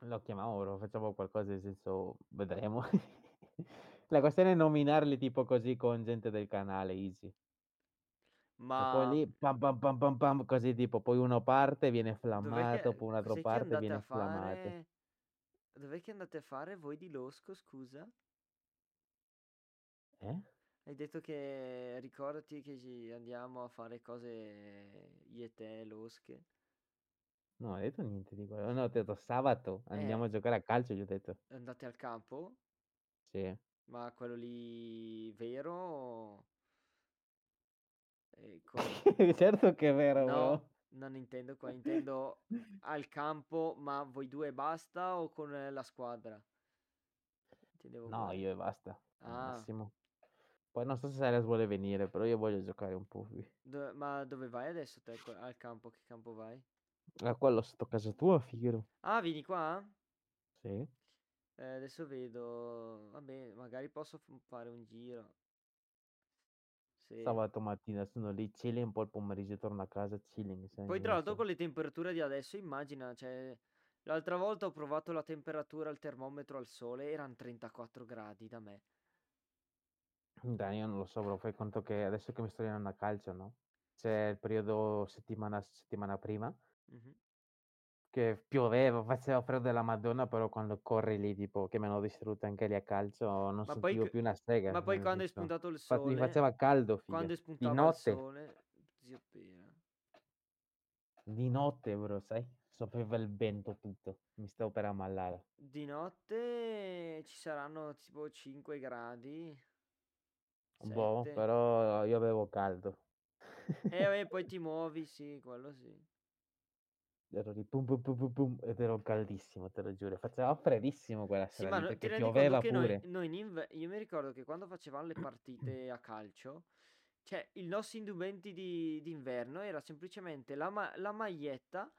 Lo chiamiamo ora, facciamo qualcosa, nel senso, vedremo. (laughs) La questione è nominarli tipo così con gente del canale, easy. E poi Ma lì, pam pam pam pam pam, così tipo, poi uno parte, viene flammato, poi un altro cos'è che parte, viene flammato. fare? Dov'è che andate a fare voi di Losco, scusa? Eh? Hai detto che ricordati che ci andiamo a fare cose io e te, losche. No, ho detto niente di quello. No, ho detto sabato, andiamo Eh, a giocare a calcio, gli ho detto. andate al campo? Sì. Ma quello lì vero? Eh, con... (laughs) certo che è vero, No, bro. non intendo qua, (laughs) intendo al campo, ma voi due basta o con eh, la squadra? No, quello. io e basta, Ah, massimo. Poi non so se Silas vuole venire, però io voglio giocare un po' qui. do- ma dove vai adesso te al campo? Che campo vai? A quello sotto casa tua, Figaro. Ah, vieni qua? Sì. Eh, adesso vedo. Vabbè, magari posso f- fare un giro. Sì. Sabato mattina sono lì, chilling, poi il pomeriggio torno a casa, chilling. sai, Poi non tra l'altro so. con le temperature di adesso, immagina, cioè, l'altra volta ho provato la temperatura al termometro al sole, erano 34 gradi da me. Dai, io non lo so, bro, fai conto che adesso che mi sto allenando a calcio, no? C'è il periodo settimana, settimana prima, Mhm. Che pioveva, faceva freddo della Madonna, però quando corri lì, tipo, che mi hanno distrutto anche lì a calcio, non Ma poi, sentivo c- più una sega, ma poi quando è spuntato il fa- mi sole, faceva caldo, figa. quando è Di spuntava il notte, sole, zio Pera. di notte, bro, sai? Soffriva il vento tutto, mi stavo per ammalare. Di notte ci saranno tipo 5 gradi, Boh, 7. però io avevo caldo. E vabbè, (laughs) poi ti muovi, sì, quello sì. Ero lì pum pum pum pum ed ero caldissimo, te lo giuro. Faceva freddissimo quella Sì, sera ma lì perché pioveva noi, pure. noi in inver- io mi ricordo che quando facevamo le (clears throat) partite a calcio, cioè i nostri indumenti di d'inverno era semplicemente la, ma- la maglietta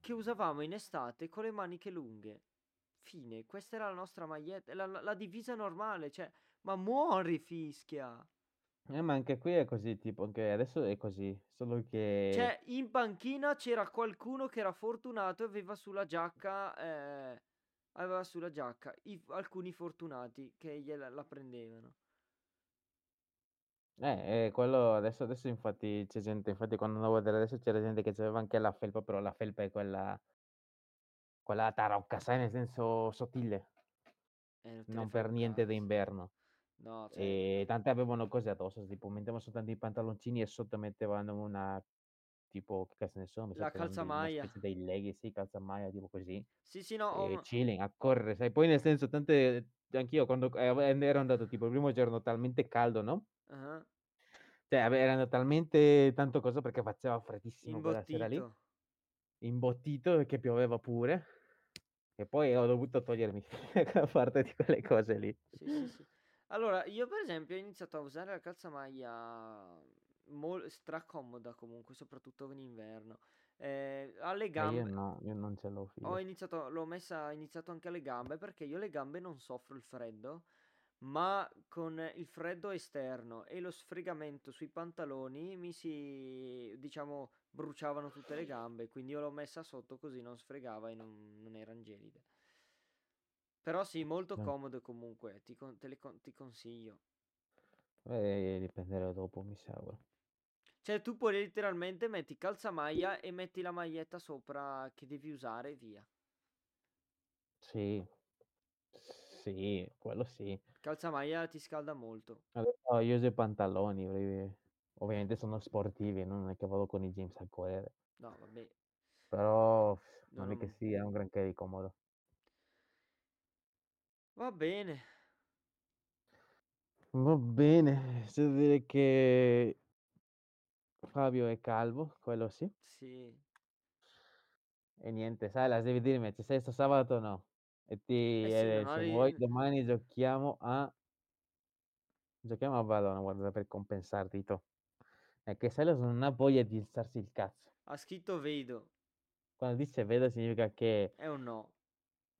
che usavamo in estate con le maniche lunghe. Fine, questa era la nostra maglietta, la, la- la divisa normale, cioè, ma muori fischia. Eh, ma anche qui è così, tipo, anche adesso è così, solo che... Cioè, in panchina c'era qualcuno che era fortunato e aveva sulla giacca, eh, aveva sulla giacca i- alcuni fortunati che gliela la prendevano. Eh, eh, quello adesso, adesso infatti c'è gente, infatti quando andavo a vedere adesso c'era gente che aveva anche la felpa, però la felpa è quella, quella tarocca, sai, nel senso sottile, Eh, non te ne non per niente cazzo. d'inverno. No, cioè, E tante avevano cose addosso, tipo mettevano soltanto i pantaloncini e sotto mettevano una tipo, che cazzo ne so, mi La erano calzamaglia. dei leggings, sì, calzamaglia, tipo così, Sì, sì, no, e una- chilling, a correre, sai, poi nel senso, tante, anch'io quando eh, ero andato tipo il primo giorno talmente caldo, no? ah, Cioè, ave- era talmente tanto cosa perché faceva freddissimo quella sera lì, imbottito. che pioveva pure, e poi ho dovuto togliermi (laughs) gran parte di quelle cose lì. Sì, sì, sì. Allora, io per esempio ho iniziato a usare la calzamaglia mol- stracomoda comunque, soprattutto in inverno. Eh, alle E io gambe, no, io non ce l'ho, ho iniziato, l'ho messa, ho iniziato anche alle gambe perché io le gambe non soffro il freddo, ma con il freddo esterno e lo sfregamento sui pantaloni mi si, diciamo, bruciavano tutte le gambe, quindi io l'ho messa sotto così non sfregava e non, non erano gelide. Però sì, molto comodo comunque, ti, con- te le con- ti consiglio. Eh, riprenderò dopo, mi sa. ora. Cioè, tu puoi letteralmente metti calzamaglia e metti la maglietta sopra che devi usare e via. Sì, sì, quello sì. Calzamaglia ti scalda molto. Adesso io uso i pantaloni, perché ovviamente sono sportivi, non è che vado con i jeans a correre, No, vabbè. però No, non è che non- sia un granché di comodo. Va bene. Va bene, c'è da dire che Fabio è calvo, quello sì. Sì. E niente, sai, la devi dirmi, ci sei sto sabato o no? E ti, Eh sì, eh, se hai- vuoi domani giochiamo a... Giochiamo a Valona, guarda, per compensarti, to. È che Silas non ha voglia di alzarsi il cazzo. Ha scritto vedo. Quando dice vedo significa che... È un no.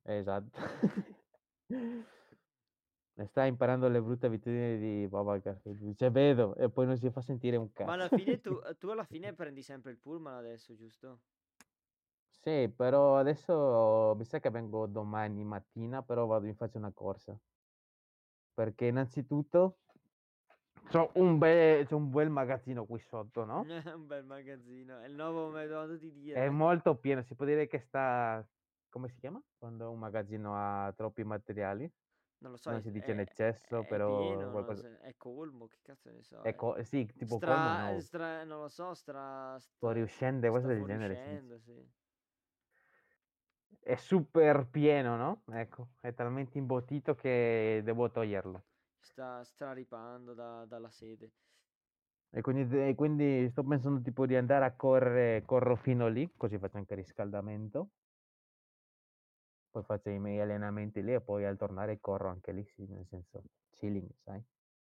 Esatto. (laughs) Ne sta imparando le brutte abitudini di Babacar. Dice vedo e poi non si fa sentire un cazzo. Ma alla fine tu, (laughs) tu alla fine prendi sempre il pullman adesso, giusto? Sì, però adesso mi sa che vengo domani mattina, però vado in faccio una corsa. Perché innanzitutto c'ho un bel, c'ho un bel magazzino qui sotto, no? (laughs) un bel magazzino. È il nuovo modo di dire. È molto pieno, si può dire che sta... Come si chiama? Quando un magazzino ha troppi materiali. Non lo so. non è- si dice in è- eccesso, è però pieno, non qualcosa- so, è colmo, che cazzo ne so. Ecco, è- sì, tipo stra, colmo no. stra- non lo so, stra, stra- Fuoriuscente, sta cose del genere. sì. È super pieno, no? Ecco, è talmente imbottito che devo toglierlo. Sta straripando da- dalla sede. E quindi, e quindi sto pensando tipo di andare a correre, corro fino lì, così faccio anche riscaldamento. Poi faccio i miei allenamenti lì e poi al tornare corro anche lì, sì, nel senso chilling, sai?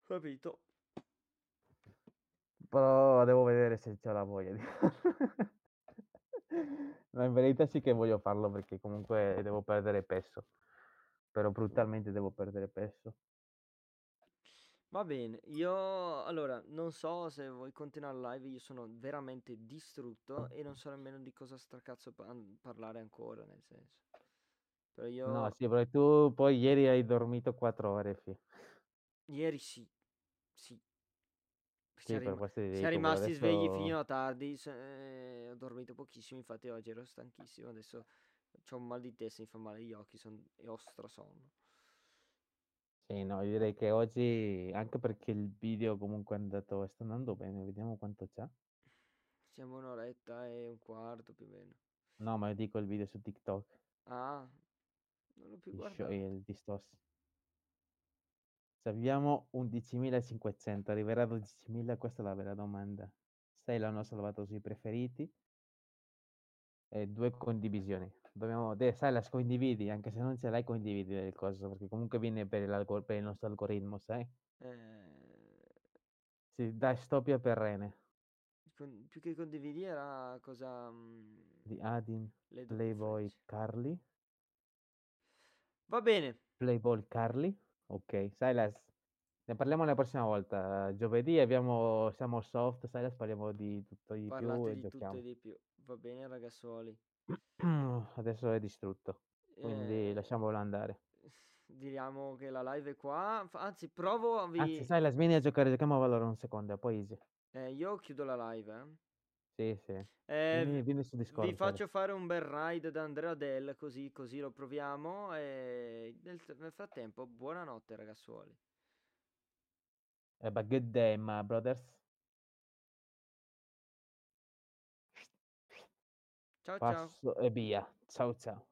Capito? Però devo vedere se c'ho la voglia di Ma (laughs) in verità sì che voglio farlo perché comunque devo perdere peso. Però brutalmente devo perdere peso. Va bene, io allora non so se vuoi continuare live, io sono veramente distrutto e non so nemmeno di cosa stracazzo pa- parlare ancora, nel senso. Però io No, sì, perché tu poi ieri hai dormito 4 ore, fi. ieri sì, sì. Sì, Siamo per rima- questo ti siamo rimasti svegli adesso- fino a tardi, eh, ho dormito pochissimo, infatti oggi ero stanchissimo, adesso ho un mal di testa, mi fa male gli occhi son- e ho strasonno. Sì, no, io direi che oggi, anche perché il video comunque è andato, sta andando bene, vediamo quanto c'ha. Siamo un'oretta e un quarto più o meno. No, ma io dico il video su TikTok, Ah, non l'ho più guardato. il distos. Se abbiamo 11.500, arriverà a 12.000, questa è la vera domanda. 6 l'hanno salvato sui preferiti e due condivisioni. Dobbiamo, de, sai, la condividi, anche se non ce l'hai condividi il coso, perché comunque viene per, per il nostro algoritmo, sai? Eh, Sì, dai, stoppia per Rene. con- più che condividi era cosa... mm, Di Adin, le Playboy. Carly. Va bene, Playboy Carly. Ok, Silas, ne parliamo la prossima volta. Giovedì abbiamo, siamo soft, Silas, parliamo di tutto di più parlate e di tutto giochiamo. e di più. Va bene ragazzuoli. (clears throat) Adesso è distrutto, quindi Eh, lasciamolo andare. (laughs) Diciamo che la live è qua. Anzi, provo a vi... Anzi, Silas, vieni a giocare, giochiamo a Valorant un secondo, e poi easy. eh, io chiudo la live, eh. Sì, sì. Eh, Vieni, vi- vieni su Discord. Vi faccio fare un bel ride da Andrea Del, così, così lo proviamo. E nel, nel frattempo, buonanotte ragazzuoli. Have a good day, my brothers. Ciao ciao. Passo e via. Ciao ciao.